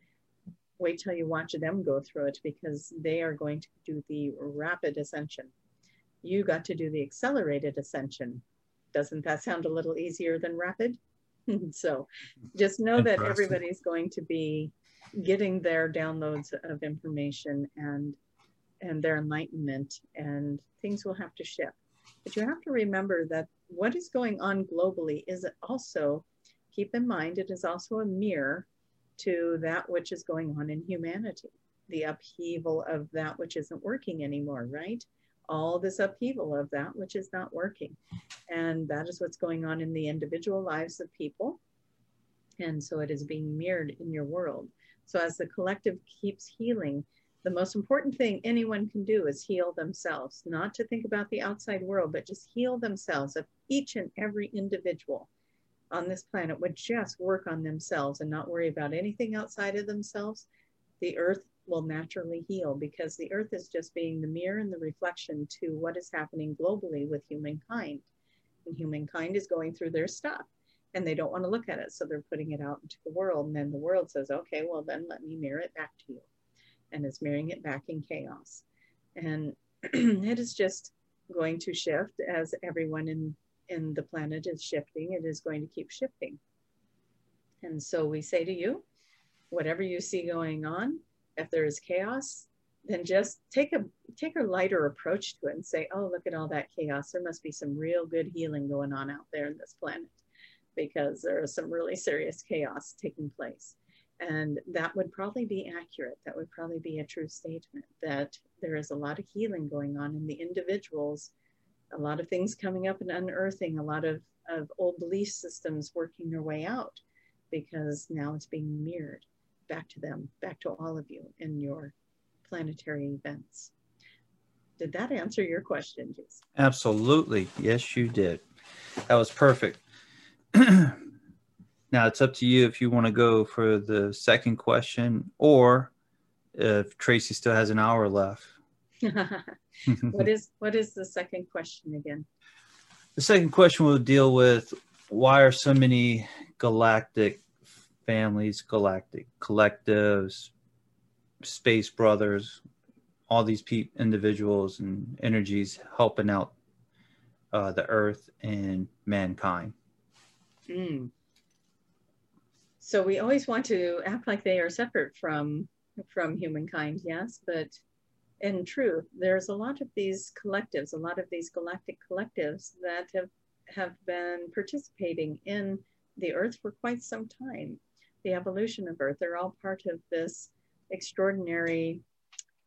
wait till you watch them go through it because they are going to do the rapid ascension. You got to do the accelerated ascension. Doesn't that sound a little easier than rapid? so just know that everybody's going to be getting their downloads of information and and their enlightenment and things will have to shift. But you have to remember that what is going on globally is also keep in mind it is also a mirror to that which is going on in humanity the upheaval of that which isn't working anymore right all this upheaval of that which is not working. And that is what's going on in the individual lives of people. And so it is being mirrored in your world. So as the collective keeps healing, the most important thing anyone can do is heal themselves, not to think about the outside world, but just heal themselves. If each and every individual on this planet would just work on themselves and not worry about anything outside of themselves, the earth will naturally heal because the earth is just being the mirror and the reflection to what is happening globally with humankind. And humankind is going through their stuff and they don't want to look at it. So they're putting it out into the world. And then the world says, okay, well, then let me mirror it back to you. And it's mirroring it back in chaos. And it is just going to shift as everyone in, in the planet is shifting. It is going to keep shifting. And so we say to you, whatever you see going on, if there is chaos, then just take a take a lighter approach to it and say, oh, look at all that chaos. There must be some real good healing going on out there in this planet because there is some really serious chaos taking place. And that would probably be accurate. That would probably be a true statement that there is a lot of healing going on in the individuals, a lot of things coming up and unearthing, a lot of, of old belief systems working their way out because now it's being mirrored back to them, back to all of you in your planetary events. Did that answer your question, Jason? Absolutely. Yes, you did. That was perfect. now it's up to you if you want to go for the second question or if Tracy still has an hour left. what is what is the second question again? The second question will deal with why are so many galactic families, galactic collectives, space brothers, all these pe- individuals and energies helping out uh, the earth and mankind. Mm. So we always want to act like they are separate from from humankind, yes, but in truth, there's a lot of these collectives, a lot of these galactic collectives that have have been participating in the Earth for quite some time. The evolution of Earth, they're all part of this extraordinary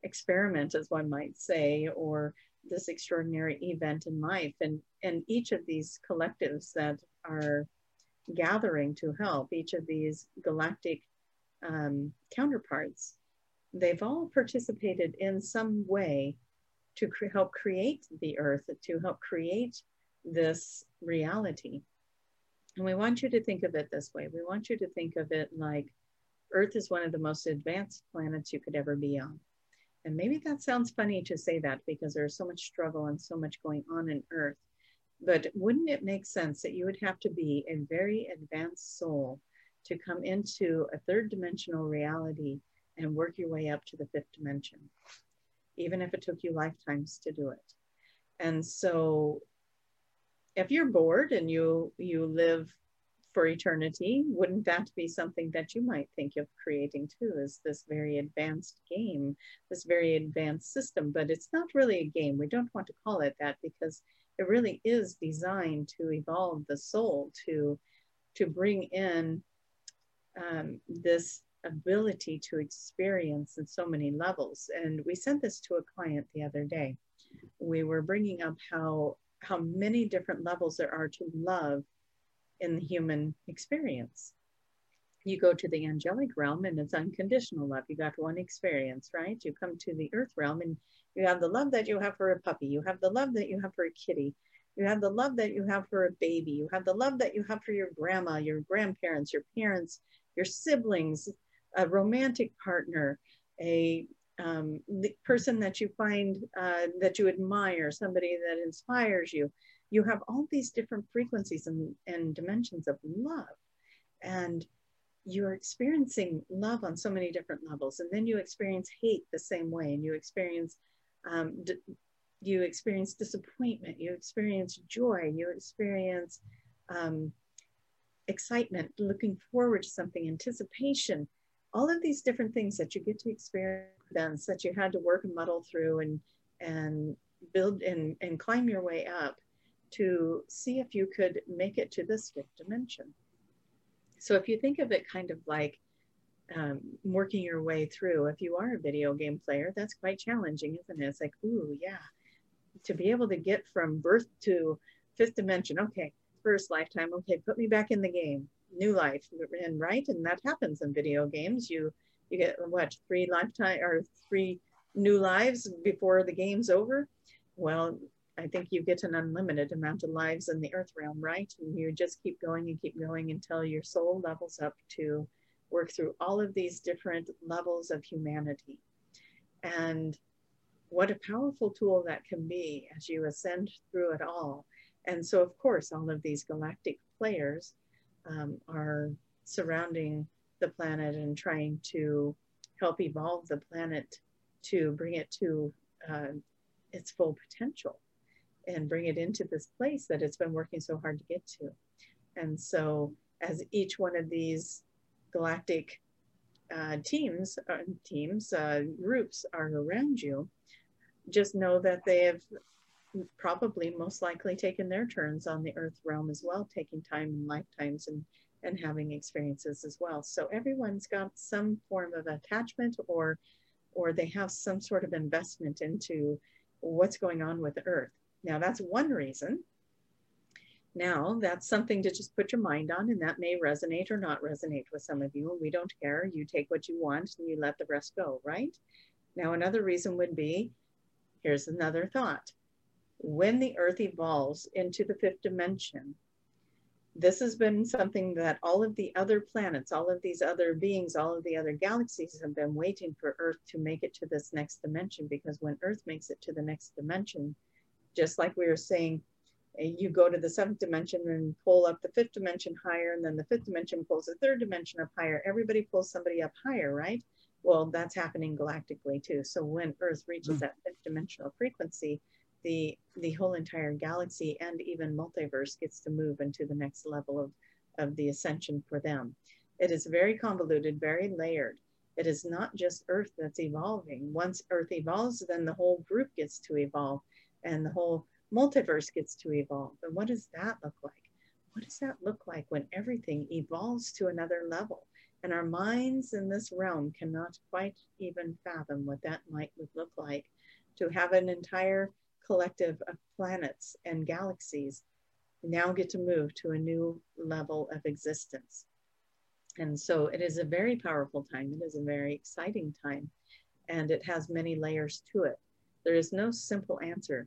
experiment, as one might say, or this extraordinary event in life. And and each of these collectives that are gathering to help each of these galactic um, counterparts, they've all participated in some way to cre- help create the earth, to help create this reality. And we want you to think of it this way. We want you to think of it like Earth is one of the most advanced planets you could ever be on. And maybe that sounds funny to say that because there's so much struggle and so much going on in Earth. But wouldn't it make sense that you would have to be a very advanced soul to come into a third dimensional reality and work your way up to the fifth dimension, even if it took you lifetimes to do it? And so if you're bored and you you live for eternity, wouldn't that be something that you might think of creating too? Is this very advanced game, this very advanced system? But it's not really a game. We don't want to call it that because it really is designed to evolve the soul to to bring in um, this ability to experience in so many levels and we sent this to a client the other day we were bringing up how how many different levels there are to love in the human experience you go to the angelic realm and it's unconditional love you got one experience right you come to the earth realm and you have the love that you have for a puppy. You have the love that you have for a kitty. You have the love that you have for a baby. You have the love that you have for your grandma, your grandparents, your parents, your siblings, a romantic partner, a um, the person that you find uh, that you admire, somebody that inspires you. You have all these different frequencies and, and dimensions of love. And you're experiencing love on so many different levels and then you experience hate the same way and you experience um, you experience disappointment you experience joy you experience um, excitement looking forward to something anticipation all of these different things that you get to experience that you had to work and muddle through and and build and, and climb your way up to see if you could make it to this fifth dimension so if you think of it kind of like um, working your way through, if you are a video game player, that's quite challenging, isn't it? It's like, ooh, yeah, to be able to get from birth to fifth dimension. Okay, first lifetime. Okay, put me back in the game. New life, and right, and that happens in video games. You you get what three lifetime or three new lives before the game's over. Well, I think you get an unlimited amount of lives in the earth realm, right? And you just keep going and keep going until your soul levels up to work through all of these different levels of humanity. And what a powerful tool that can be as you ascend through it all. And so, of course, all of these galactic players um, are surrounding the planet and trying to help evolve the planet to bring it to uh, its full potential and bring it into this place that it's been working so hard to get to. And so, as each one of these galactic uh, teams, uh, teams, uh, groups are around you, just know that they have probably most likely taken their turns on the earth realm as well, taking time and lifetimes and, and having experiences as well. So everyone's got some form of attachment or or they have some sort of investment into what's going on with earth. Now, that's one reason. Now, that's something to just put your mind on, and that may resonate or not resonate with some of you. We don't care. You take what you want and you let the rest go, right? Now, another reason would be here's another thought. When the earth evolves into the fifth dimension, this has been something that all of the other planets, all of these other beings, all of the other galaxies have been waiting for Earth to make it to this next dimension because when Earth makes it to the next dimension, just like we were saying, eh, you go to the seventh dimension and pull up the fifth dimension higher, and then the fifth dimension pulls the third dimension up higher. Everybody pulls somebody up higher, right? Well, that's happening galactically too. So when Earth reaches mm. that fifth dimensional frequency, the the whole entire galaxy and even multiverse gets to move into the next level of, of the ascension for them. It is very convoluted, very layered. It is not just Earth that's evolving. Once Earth evolves, then the whole group gets to evolve and the whole multiverse gets to evolve. And what does that look like? What does that look like when everything evolves to another level? And our minds in this realm cannot quite even fathom what that might look like to have an entire collective of planets and galaxies now get to move to a new level of existence. And so it is a very powerful time. It is a very exciting time, and it has many layers to it. There is no simple answer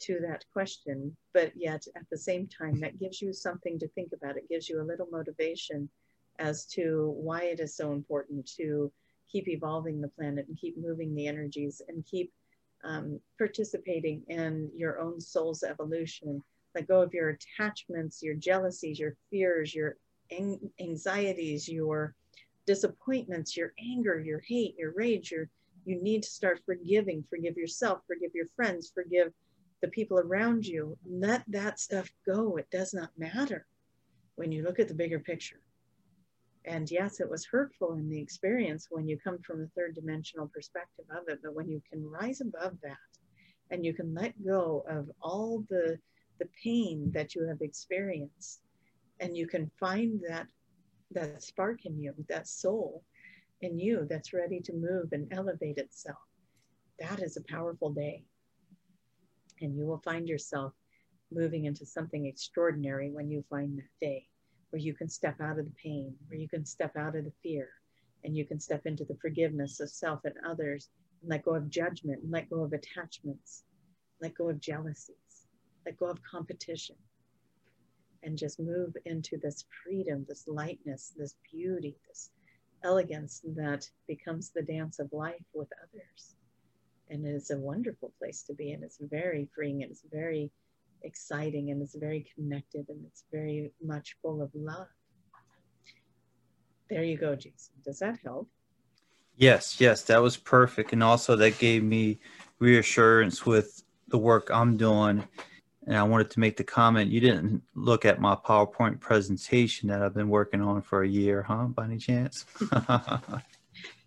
to that question, but yet at the same time, that gives you something to think about. It gives you a little motivation as to why it is so important to keep evolving the planet and keep moving the energies and keep um, participating in your own soul's evolution. Let go of your attachments, your jealousies, your fears, your anxieties, your disappointments, your anger, your hate, your rage. Your, you need to start forgiving. Forgive yourself, forgive your friends, forgive the people around you. Let that stuff go. It does not matter when you look at the bigger picture. And yes, it was hurtful in the experience when you come from a third dimensional perspective of it, but when you can rise above that and you can let go of all the, the pain that you have experienced and you can find that that spark in you, that soul in you that's ready to move and elevate itself. That is a powerful day and you will find yourself moving into something extraordinary when you find that day where you can step out of the pain, where you can step out of the fear, and you can step into the forgiveness of self and others, and let go of judgment, and let go of attachments, let go of jealousies, let go of competition, and just move into this freedom, this lightness, this beauty, this elegance that becomes the dance of life with others. And it is a wonderful place to be and it's very freeing and it's very exciting and it's very connected and it's very much full of love There you go, Jason. Does that help? Yes, yes, that was perfect. And also, that gave me reassurance with the work I'm doing. And I wanted to make the comment you didn't look at my PowerPoint presentation that I've been working on for a year, huh, by any chance? well,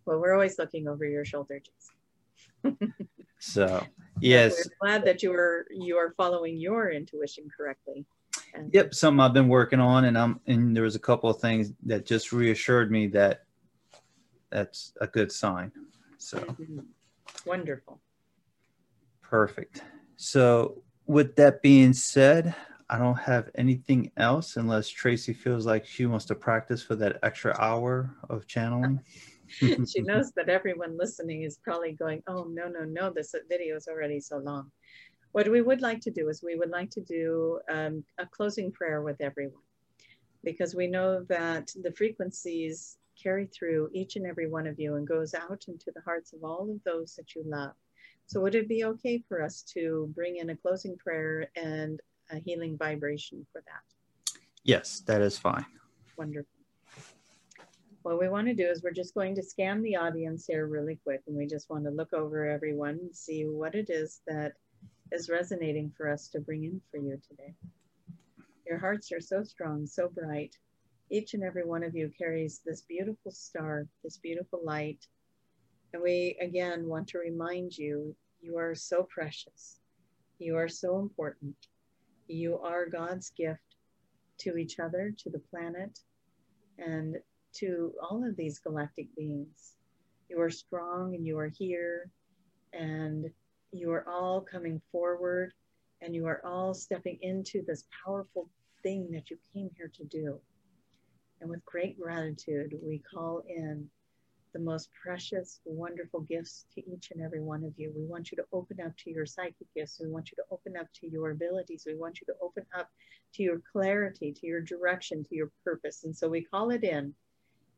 we're always looking over your shoulder, Jason. so, yes. We're glad that you are you are following your intuition correctly. And yep, something I've been working on, and I'm and there was a couple of things that just reassured me that that's a good sign. So mm-hmm. wonderful. Perfect. So with that being said, I don't have anything else unless Tracy feels like she wants to practice for that extra hour of channeling. she knows that everyone listening is probably going, oh, no, no, no, this video is already so long. What we would like to do is we would like to do um, a closing prayer with everyone because we know that the frequencies carry through each and every one of you and goes out into the hearts of all of those that you love. So would it be okay for us to bring in a closing prayer and a healing vibration for that? Yes, that is fine. Wonderful. What we want to do is we're just going to scan the audience here really quick and we just want to look over everyone and see what it is that is resonating for us to bring in for you today. Your hearts are so strong, so bright. Each and every one of you carries this beautiful star, this beautiful light. And we again want to remind you you are so precious. You are so important. You are God's gift to each other, to the planet, and to all of these galactic beings. You are strong and you are here and you are all coming forward and you are all stepping into this powerful thing that you came here to do. And with great gratitude, we call in the most precious, wonderful gifts to each and every one of you. We want you to open up to your psychic gifts. We want you to open up to your abilities. We want you to open up to your clarity, to your direction, to your purpose. And so we call it in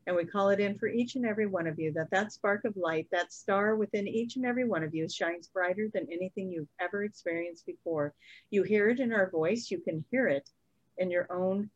and we call it in for each and every one of you that that spark of light, that star within each and every one of you shines brighter than anything you've ever experienced before. You hear it in our voice, you can hear it in your own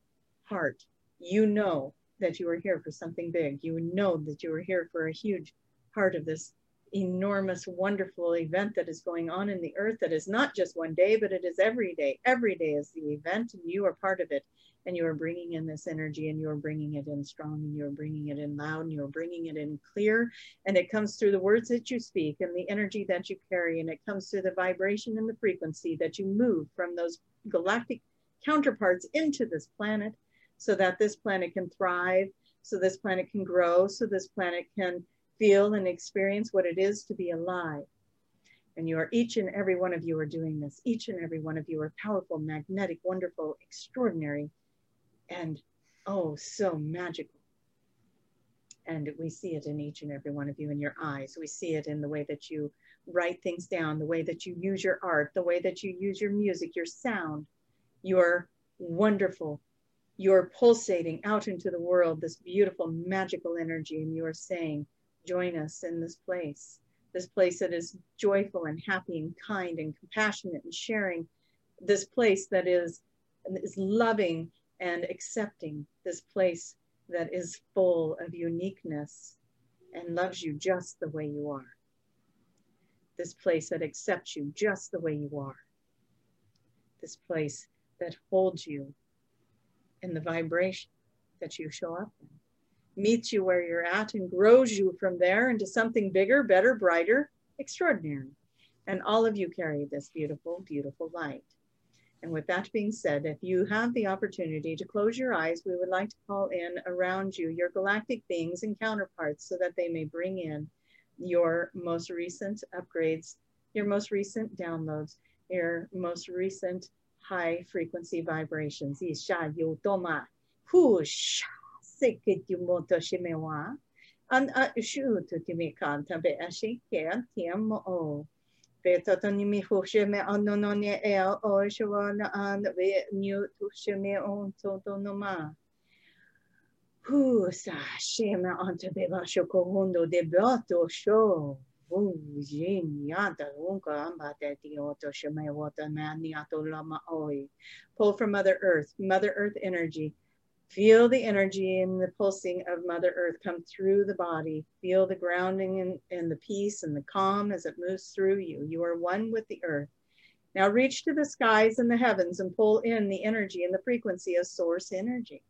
heart. You know that you are here for something big. You know that you are here for a huge part of this enormous, wonderful event that is going on in the earth that is not just one day, but it is every day. Every day is the event, and you are part of it and you are bringing in this energy and you're bringing it in strong and you're bringing it in loud and you're bringing it in clear and it comes through the words that you speak and the energy that you carry and it comes through the vibration and the frequency that you move from those galactic counterparts into this planet so that this planet can thrive so this planet can grow so this planet can feel and experience what it is to be alive. And you are each and every one of you are doing this. Each and every one of you are powerful magnetic wonderful extraordinary and oh, so magical. And we see it in each and every one of you in your eyes. We see it in the way that you write things down, the way that you use your art, the way that you use your music, your sound. You're wonderful. You're pulsating out into the world this beautiful, magical energy, and you are saying, Join us in this place, this place that is joyful and happy and kind and compassionate and sharing, this place that is, is loving and accepting this place that is full of uniqueness and loves you just the way you are. This place that accepts you just the way you are. This place that holds you in the vibration that you show up in, meets you where you're at and grows you from there into something bigger, better, brighter, extraordinary. And all of you carry this beautiful, beautiful light. And with that being said, if you have the opportunity to close your eyes, we would like to call in around you your galactic beings and counterparts so that they may bring in your most recent upgrades, your most recent downloads, your most recent high frequency vibrations. Isha shimewa shu to timikanta be ashike tiamo. Vetatani hosheme anonone el o shawana an ve new to sheme on totonoma. Husa sheme ante beba shoko hondo de bato show. Pull from Mother Earth, Mother Earth energy. Feel the energy and the pulsing of Mother Earth come through the body. Feel the grounding and, and the peace and the calm as it moves through you. You are one with the earth. Now reach to the skies and the heavens and pull in the energy and the frequency of source energy.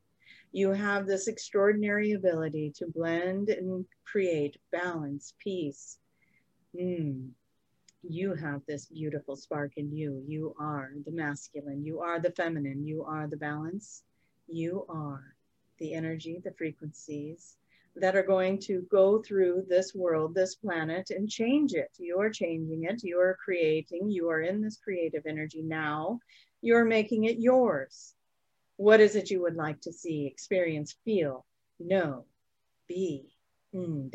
You have this extraordinary ability to blend and create balance, peace. Mm. You have this beautiful spark in you. You are the masculine. You are the feminine. You are the balance you are the energy, the frequencies that are going to go through this world, this planet, and change it. You are changing it. You are creating. You are in this creative energy now. You're making it yours. What is it you would like to see, experience, feel, know, be? Mm,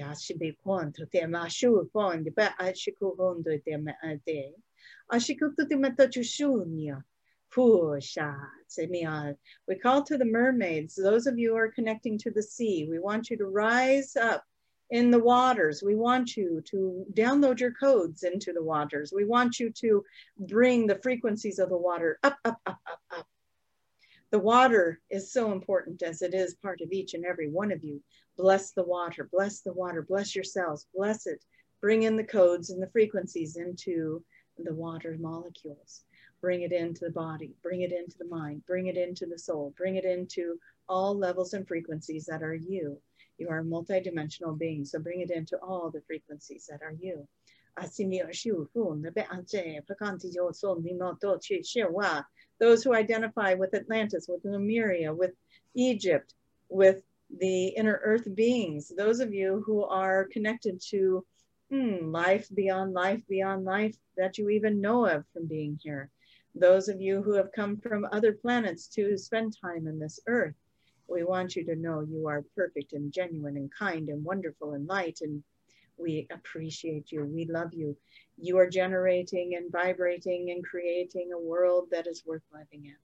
mata chushunya. We call to the mermaids. Those of you who are connecting to the sea, we want you to rise up in the waters. We want you to download your codes into the waters. We want you to bring the frequencies of the water up, up, up, up, up. The water is so important as it is part of each and every one of you. Bless the water, bless the water, bless yourselves, bless it. Bring in the codes and the frequencies into the water molecules bring it into the body, bring it into the mind, bring it into the soul, bring it into all levels and frequencies that are you. You are a multidimensional being, so bring it into all the frequencies that are you. Those who identify with Atlantis, with Lemuria, with Egypt, with the inner earth beings, those of you who are connected to hmm, life beyond life beyond life that you even know of from being here those of you who have come from other planets to spend time in this earth, we want you to know you are perfect and genuine and kind and wonderful and light. And we appreciate you. We love you. You are generating and vibrating and creating a world that is worth living in.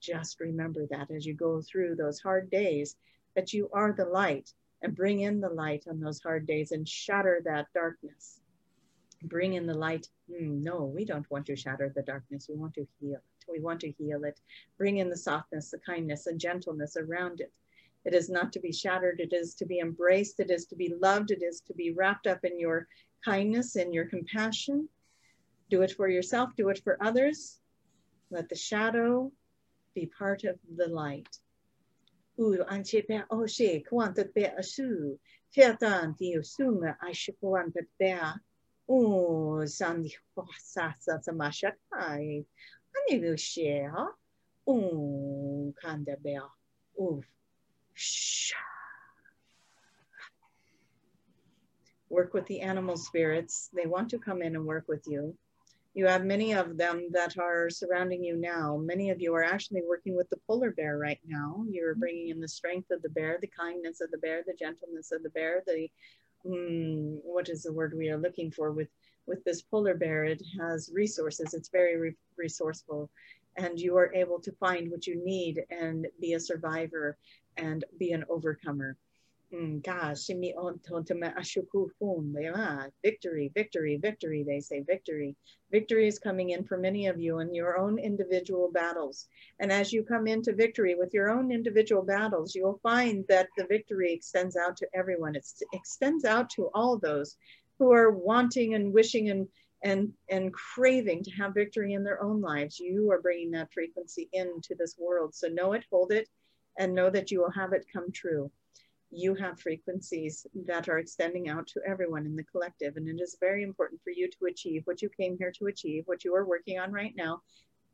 Just remember that as you go through those hard days, that you are the light and bring in the light on those hard days and shatter that darkness bring in the light. Mm, no, we don't want to shatter the darkness. We want to heal it. We want to heal it. Bring in the softness, the kindness, and gentleness around it. It is not to be shattered. It is to be embraced. It is to be loved. It is to be wrapped up in your kindness and your compassion. Do it for yourself. Do it for others. Let the shadow be part of the light. Oh, Sasa Samashakai. Ani will share. Oh, Kandabel. Oof. Work with the animal spirits. They want to come in and work with you. You have many of them that are surrounding you now. Many of you are actually working with the polar bear right now. You're bringing in the strength of the bear, the kindness of the bear, the gentleness of the bear, the mm, what is the word we are looking for with with this polar bear? It has resources. It's very re resourceful. And you are able to find what you need and be a survivor and be an overcomer Mm, victory, victory, victory. They say victory. Victory is coming in for many of you in your own individual battles. And as you come into victory with your own individual battles, you'll find that the victory extends out to everyone. It extends out to all those who are wanting and wishing and and and craving to have victory in their own lives. You are bringing that frequency into this world. So know it, hold it, and know that you will have it come true you have frequencies that are extending out to everyone in the collective. And it is very important for you to achieve what you came here to achieve, what you are working on right now.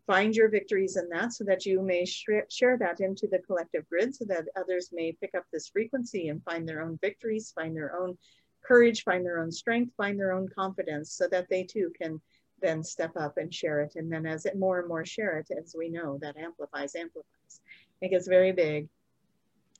Find your victories in that so that you may sh share that into the collective grid so that others may pick up this frequency and find their own victories, find their own courage, find their own strength, find their own confidence so that they too can then step up and share it. And then as it more and more share it, as we know, that amplifies, amplifies. It gets very big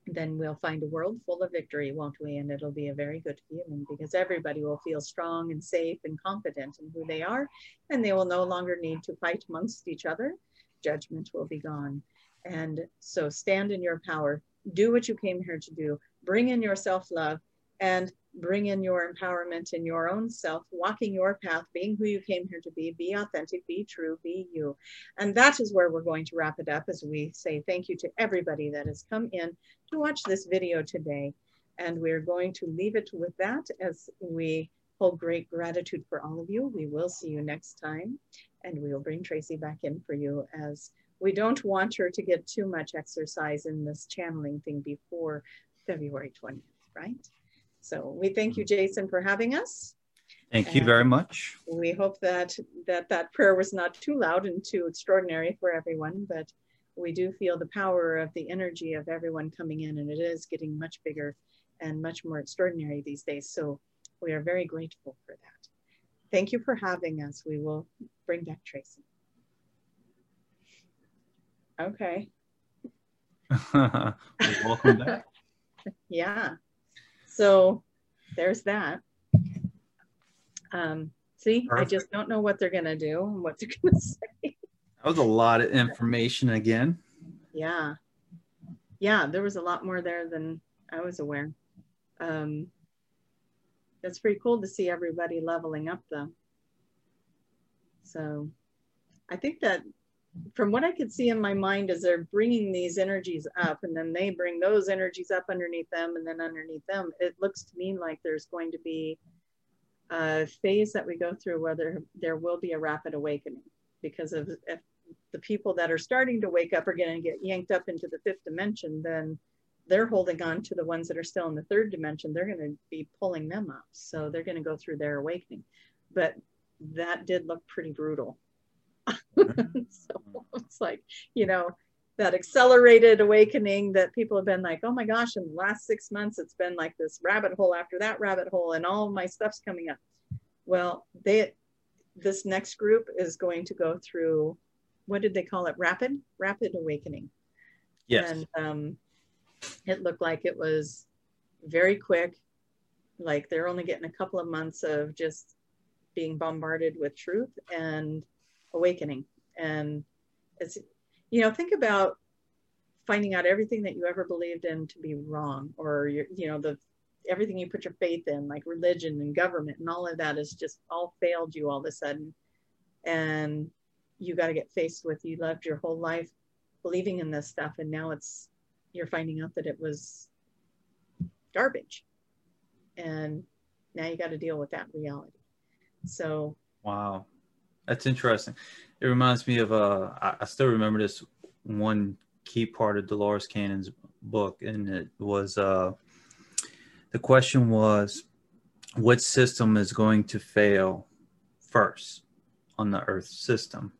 then we'll find a world full of victory, won't we? And it'll be a very good feeling because everybody will feel strong and safe and confident in who they are, and they will no longer need to fight amongst each other. Judgment will be gone. And so stand in your power, do what you came here to do, bring in your self love, and bring in your empowerment in your own self, walking your path, being who you came here to be, be authentic, be true, be you. And that is where we're going to wrap it up as we say thank you to everybody that has come in to watch this video today. And we're going to leave it with that as we hold great gratitude for all of you. We will see you next time and we will bring Tracy back in for you as we don't want her to get too much exercise in this channeling thing before February 20th, right? So we thank you, Jason, for having us. Thank and you very much. We hope that, that that prayer was not too loud and too extraordinary for everyone, but we do feel the power of the energy of everyone coming in, and it is getting much bigger and much more extraordinary these days. So we are very grateful for that. Thank you for having us. We will bring back Tracy. Okay. welcome back. yeah. So there's that. Um, see, Perfect. I just don't know what they're going to do and what they're going to say. That was a lot of information again. Yeah. Yeah, there was a lot more there than I was aware. Um, it's pretty cool to see everybody leveling up though. So I think that from what I could see in my mind as they're bringing these energies up and then they bring those energies up underneath them and then underneath them, it looks to me like there's going to be a phase that we go through where there, there will be a rapid awakening because of if the people that are starting to wake up are going to get yanked up into the fifth dimension, then they're holding on to the ones that are still in the third dimension. They're going to be pulling them up. So they're going to go through their awakening. But that did look pretty brutal so it's like, you know, that accelerated awakening that people have been like, oh my gosh, in the last six months, it's been like this rabbit hole after that rabbit hole, and all my stuff's coming up. Well, they, this next group is going to go through, what did they call it? Rapid, rapid awakening. Yes. And um, it looked like it was very quick. Like they're only getting a couple of months of just being bombarded with truth and awakening. And it's, you know, think about finding out everything that you ever believed in to be wrong, or you you know, the everything you put your faith in, like religion and government and all of that is just all failed you all of a sudden. And you got to get faced with you loved your whole life believing in this stuff, and now it's you're finding out that it was garbage. And now you got to deal with that reality. So wow that's interesting. It reminds me of uh, I, I still remember this one key part of Dolores Cannon's book, and it was uh, the question was, what system is going to fail first on the Earth system?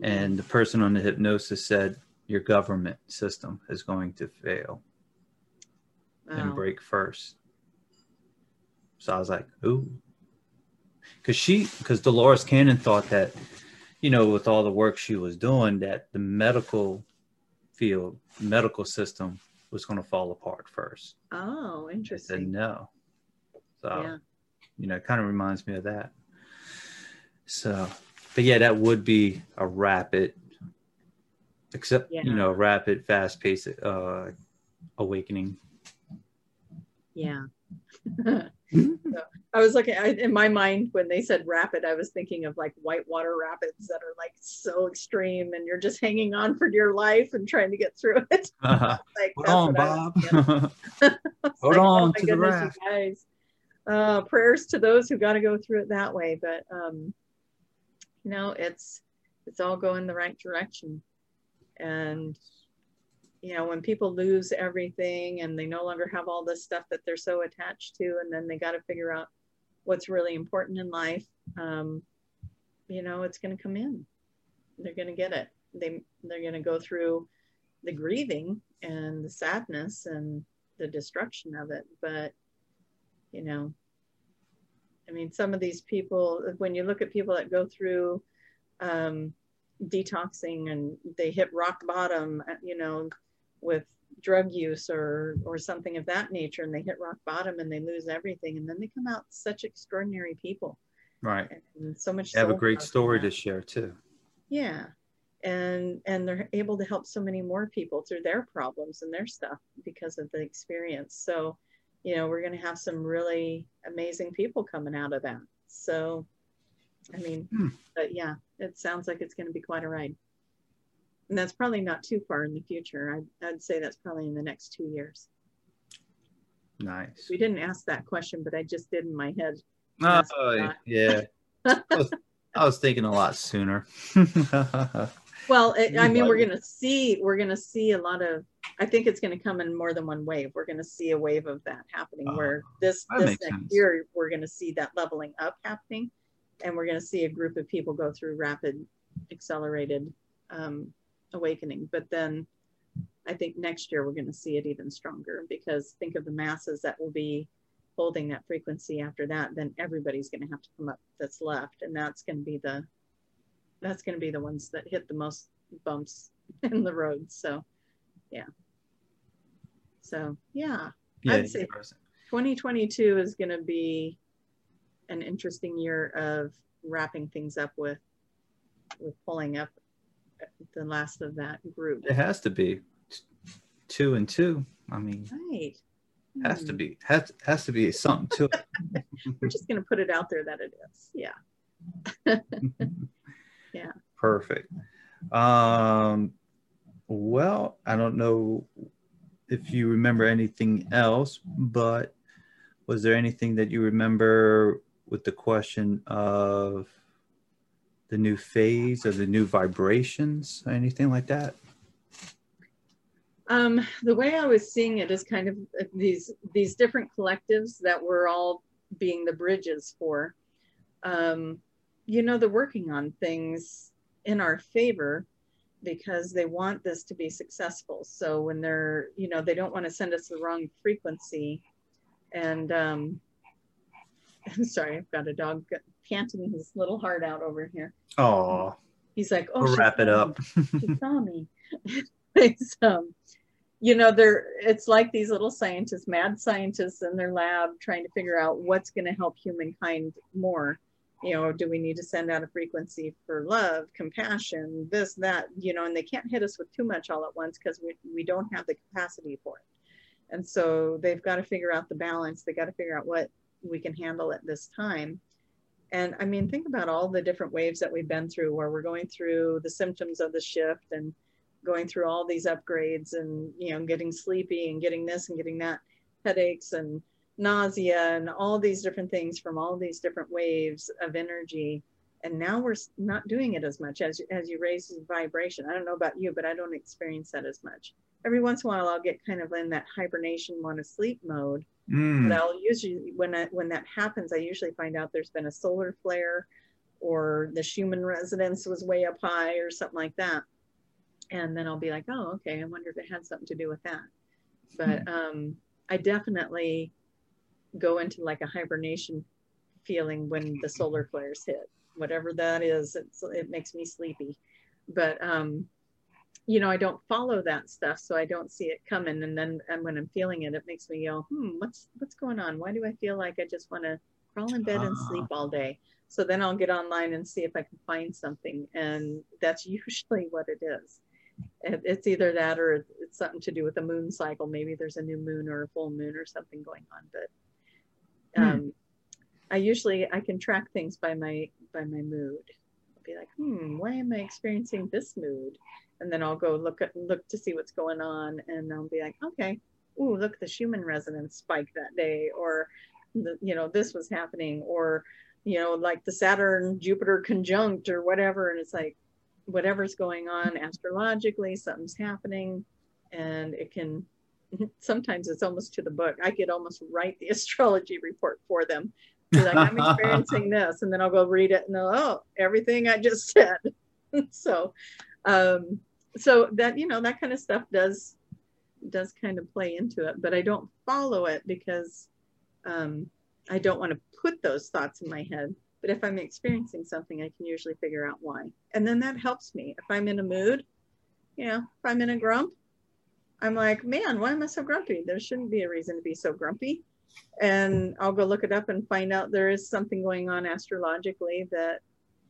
And the person on the hypnosis said, your government system is going to fail wow. and break first. So I was like, ooh, because she because Dolores Cannon thought that you know with all the work she was doing that the medical field medical system was going to fall apart first. Oh, interesting. I said no. So yeah. you know, it kind of reminds me of that. So, but yeah, that would be a rapid, except yeah. you know, rapid, fast paced uh, awakening. Yeah. So, I was looking I, in my mind when they said rapid, I was thinking of like whitewater rapids that are like so extreme and you're just hanging on for dear life and trying to get through it. Uh-huh. like, Hold on, Bob. Hold like, on oh to the raft. guys. Uh, prayers to those who got to go through it that way. But, um, you know, it's, it's all going the right direction. And you know when people lose everything and they no longer have all this stuff that they're so attached to and then they got to figure out what's really important in life um, you know it's going to come in. They're going to get it. They they're going to go through the grieving and the sadness and the destruction of it. But you know i mean some of these people when you look at people that go through um, detoxing and they hit rock bottom you know with drug use or or something of that nature and they hit rock bottom and they lose everything and then they come out such extraordinary people right and so much they have a great story to share too yeah and and they're able to help so many more people through their problems and their stuff because of the experience so you know, we're going to have some really amazing people coming out of that. So, I mean, hmm. but yeah, it sounds like it's going to be quite a ride. And that's probably not too far in the future. I'd, I'd say that's probably in the next two years. Nice. We didn't ask that question, but I just did in my head. Oh, yeah. I, was, I was thinking a lot sooner. well, it, I mean, we're going to see, we're going to see a lot of, I think it's going to come in more than one wave. We're going to see a wave of that happening where oh, this, this next sense. year, we're going to see that leveling up happening. And we're going to see a group of people go through rapid, accelerated um, awakening. But then I think next year we're going to see it even stronger because think of the masses that will be holding that frequency after that, then everybody's going to have to come up that's left. And that's going to be the, that's going to be the ones that hit the most bumps in the road. So, yeah. So, yeah, yeah I'd say 2022 is going to be an interesting year of wrapping things up with, with pulling up the last of that group. It has to be two and two. I mean, right. Has to hmm. be has has to be something to it. We're just gonna put it out there that it is. Yeah. yeah. Perfect. Um, well, I don't know if you remember anything else, but was there anything that you remember with the question of the new phase or the new vibrations, or anything like that? Um, the way I was seeing it is kind of these these different collectives that we're all being the bridges for. Um, you know, they're working on things in our favor because they want this to be successful. So when they're, you know, they don't want to send us the wrong frequency. And um, I'm sorry, I've got a dog panting his little heart out over here. Oh. He's like, oh, we'll wrap it up. she saw me. it's, um, you know, they're it's like these little scientists, mad scientists in their lab trying to figure out what's going to help humankind more. You know, do we need to send out a frequency for love, compassion, this, that, you know, and they can't hit us with too much all at once because we, we don't have the capacity for it. And so they've got to figure out the balance. They got to figure out what we can handle at this time. And I mean, think about all the different waves that we've been through where we're going through the symptoms of the shift and going through all these upgrades and you know getting sleepy and getting this and getting that headaches and nausea and all these different things from all these different waves of energy. And now we're not doing it as much as as you raise the vibration. I don't know about you but i don't experience that as much. Every once in a while i'll get kind of in that hibernation want to sleep mode mm. but i'll usually when I, when that happens i usually find out there's been a solar flare or the schumann resonance was way up high or something like that and then I'll be like, oh, okay, I wonder if it had something to do with that. But hmm. um, I definitely go into like a hibernation feeling when the solar flares hit, whatever that is. it makes me sleepy, but um, you know, I don't follow that stuff, so I don't see it coming. And then, and when I'm feeling it, it makes me go, hmm, what's what's going on? Why do I feel like I just want to crawl in bed and sleep ah. all day? So then I'll get online and see if I can find something, and that's usually what it is it's either that or it's something to do with the moon cycle. Maybe there's a new moon or a full moon or something going on. But hmm. um, hmm. I usually I can track things by my by my mood. I'll be like, hmm, why am I experiencing this mood? And then I'll go look at look to see what's going on, and I'll be like, okay, ooh, look, the Schumann resonance spiked that day, or the, you know this was happening, or you know like the Saturn Jupiter conjunct or whatever, and it's like, whatever's going on astrologically, something's happening, and it can sometimes it's almost to the book. I could almost write the astrology report for them. Be like, I'm experiencing this, and then I'll go read it and they'll, oh, everything I just said. so, um, so that you know that kind of stuff does does kind of play into it, but I don't follow it because um, I don't want to put those thoughts in my head. But if I'm experiencing something, I can usually figure out why. And then that helps me. If I'm in a mood, you know, if I'm in a grump, I'm like, man, why am I so grumpy? There shouldn't be a reason to be so grumpy. And I'll go look it up and find out there is something going on astrologically that,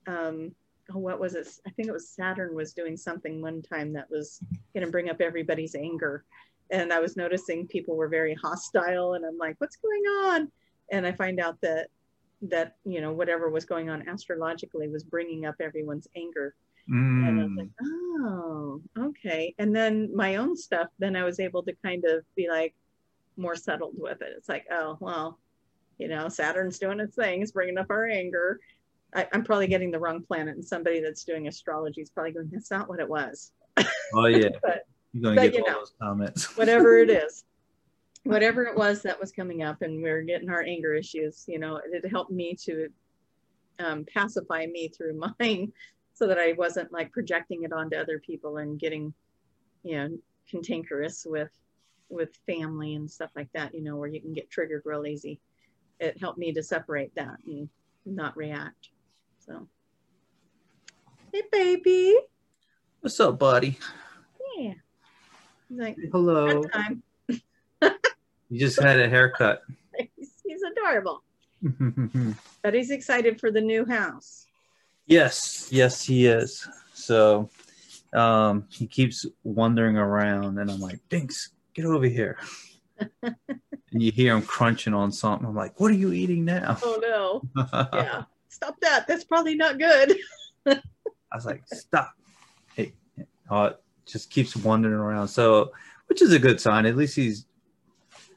um, oh, what was it? I think it was Saturn was doing something one time that was going to bring up everybody's anger. and I was noticing people were very hostile, and I'm like, what's going on? And I find out that that you know whatever was going on astrologically was bringing up everyone's anger Mm. and I was like, oh, okay. And then my own stuff, then I was able to kind of be like more settled with it. It's like, oh, well, you know, Saturn's doing its thing, it's bringing up our anger. I, I'm probably getting the wrong planet, and somebody that's doing astrology is probably going, that's not what it was. oh yeah, But you're gonna get you all know, those comments. whatever it is, whatever it was that was coming up, and we are getting our anger issues, you know, it helped me to um, pacify me through mine so that I wasn't like projecting it onto other people and getting, you know, cantankerous with with family and stuff like that, you know, where you can get triggered real easy. It helped me to separate that and not react. So hey baby. What's up, buddy? Yeah. He's like, Hello. You just had a haircut. He's, he's adorable. But he's excited for the new house. yes, yes, he is. So um, he keeps wandering around, and I'm like, Dinks, get over here. and you hear him crunching on something. I'm like, what are you eating now? Oh no. Yeah. Stop that. That's probably not good. I was like, stop. Hey, oh, it just keeps wandering around. So, which is a good sign. At least he's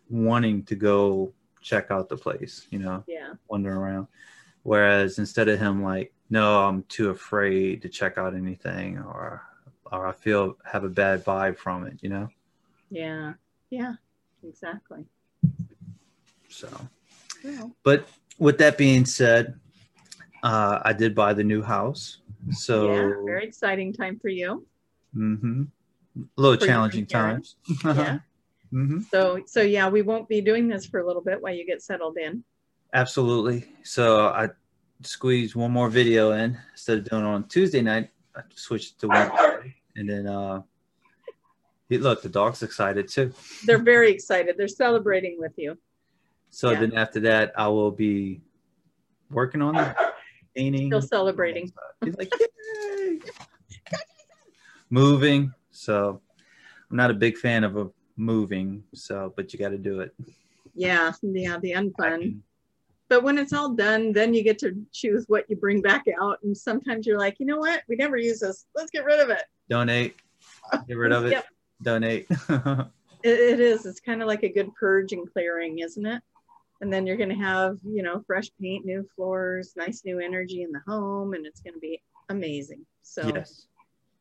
wanting to go check out the place, you know, Yeah. wandering around. Whereas instead of him like, no, I'm too afraid to check out anything or or I feel have a bad vibe from it, you know? Yeah. Yeah. Exactly. So Well, but with that being said, uh, I did buy the new house. So yeah. Very exciting time for you. Mm-hmm. a little For challenging times. Yeah. Mm-hmm. So so yeah, we won't be doing this for a little bit while you get settled in. Absolutely. So I squeezed one more video in instead of doing it on Tuesday night. I switched to Wednesday, and then uh, look, the dog's excited too. They're very excited. They're celebrating with you. So Yeah. then after that, I will be working on the painting. Still celebrating. He's like, yay! moving. So I'm not a big fan of a moving. So, but you got to do it. Yeah. Yeah. The unfun. But when it's all done, then you get to choose what you bring back out. And sometimes you're like, you know what? We never use this. Let's get rid of it. donate, get rid of it. Yep. Donate. It, it is. It's kind of like a good purge and clearing, isn't it? And then you're going to have, you know, fresh paint, new floors, nice new energy in the home, and it's going to be amazing. So, yes.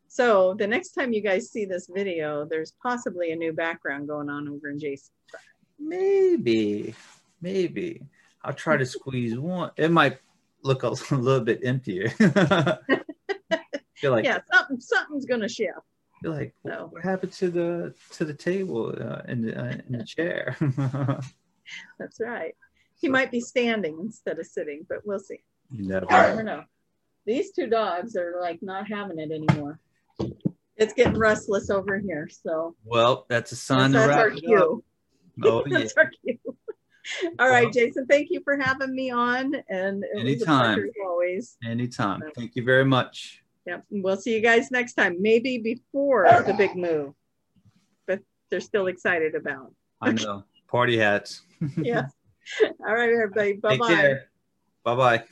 so the next time you guys see this video, there's possibly a new background going on over in Jason. Maybe, maybe I'll try to squeeze one. It might look a little bit emptier. feel like, yeah, something something's going to shift. you're like, So. what happened to the to the table uh, in the uh, in the chair? That's right. He might be standing instead of sitting, but we'll see. you never. Know. These two dogs are like not having it anymore. It's getting restless over here. So Well, that's a sign that's our wrap it up. cue. Oh yeah. That's our cue. All right, Well- Jason, thank you for having me on. And it was a Anytime. pleasure always. Anytime. Thank you very much. Yep. We'll see you guys next time, maybe before the big move. But they're still excited about. I know. Party hats. Yeah. All right, everybody. Bye bye. Bye bye.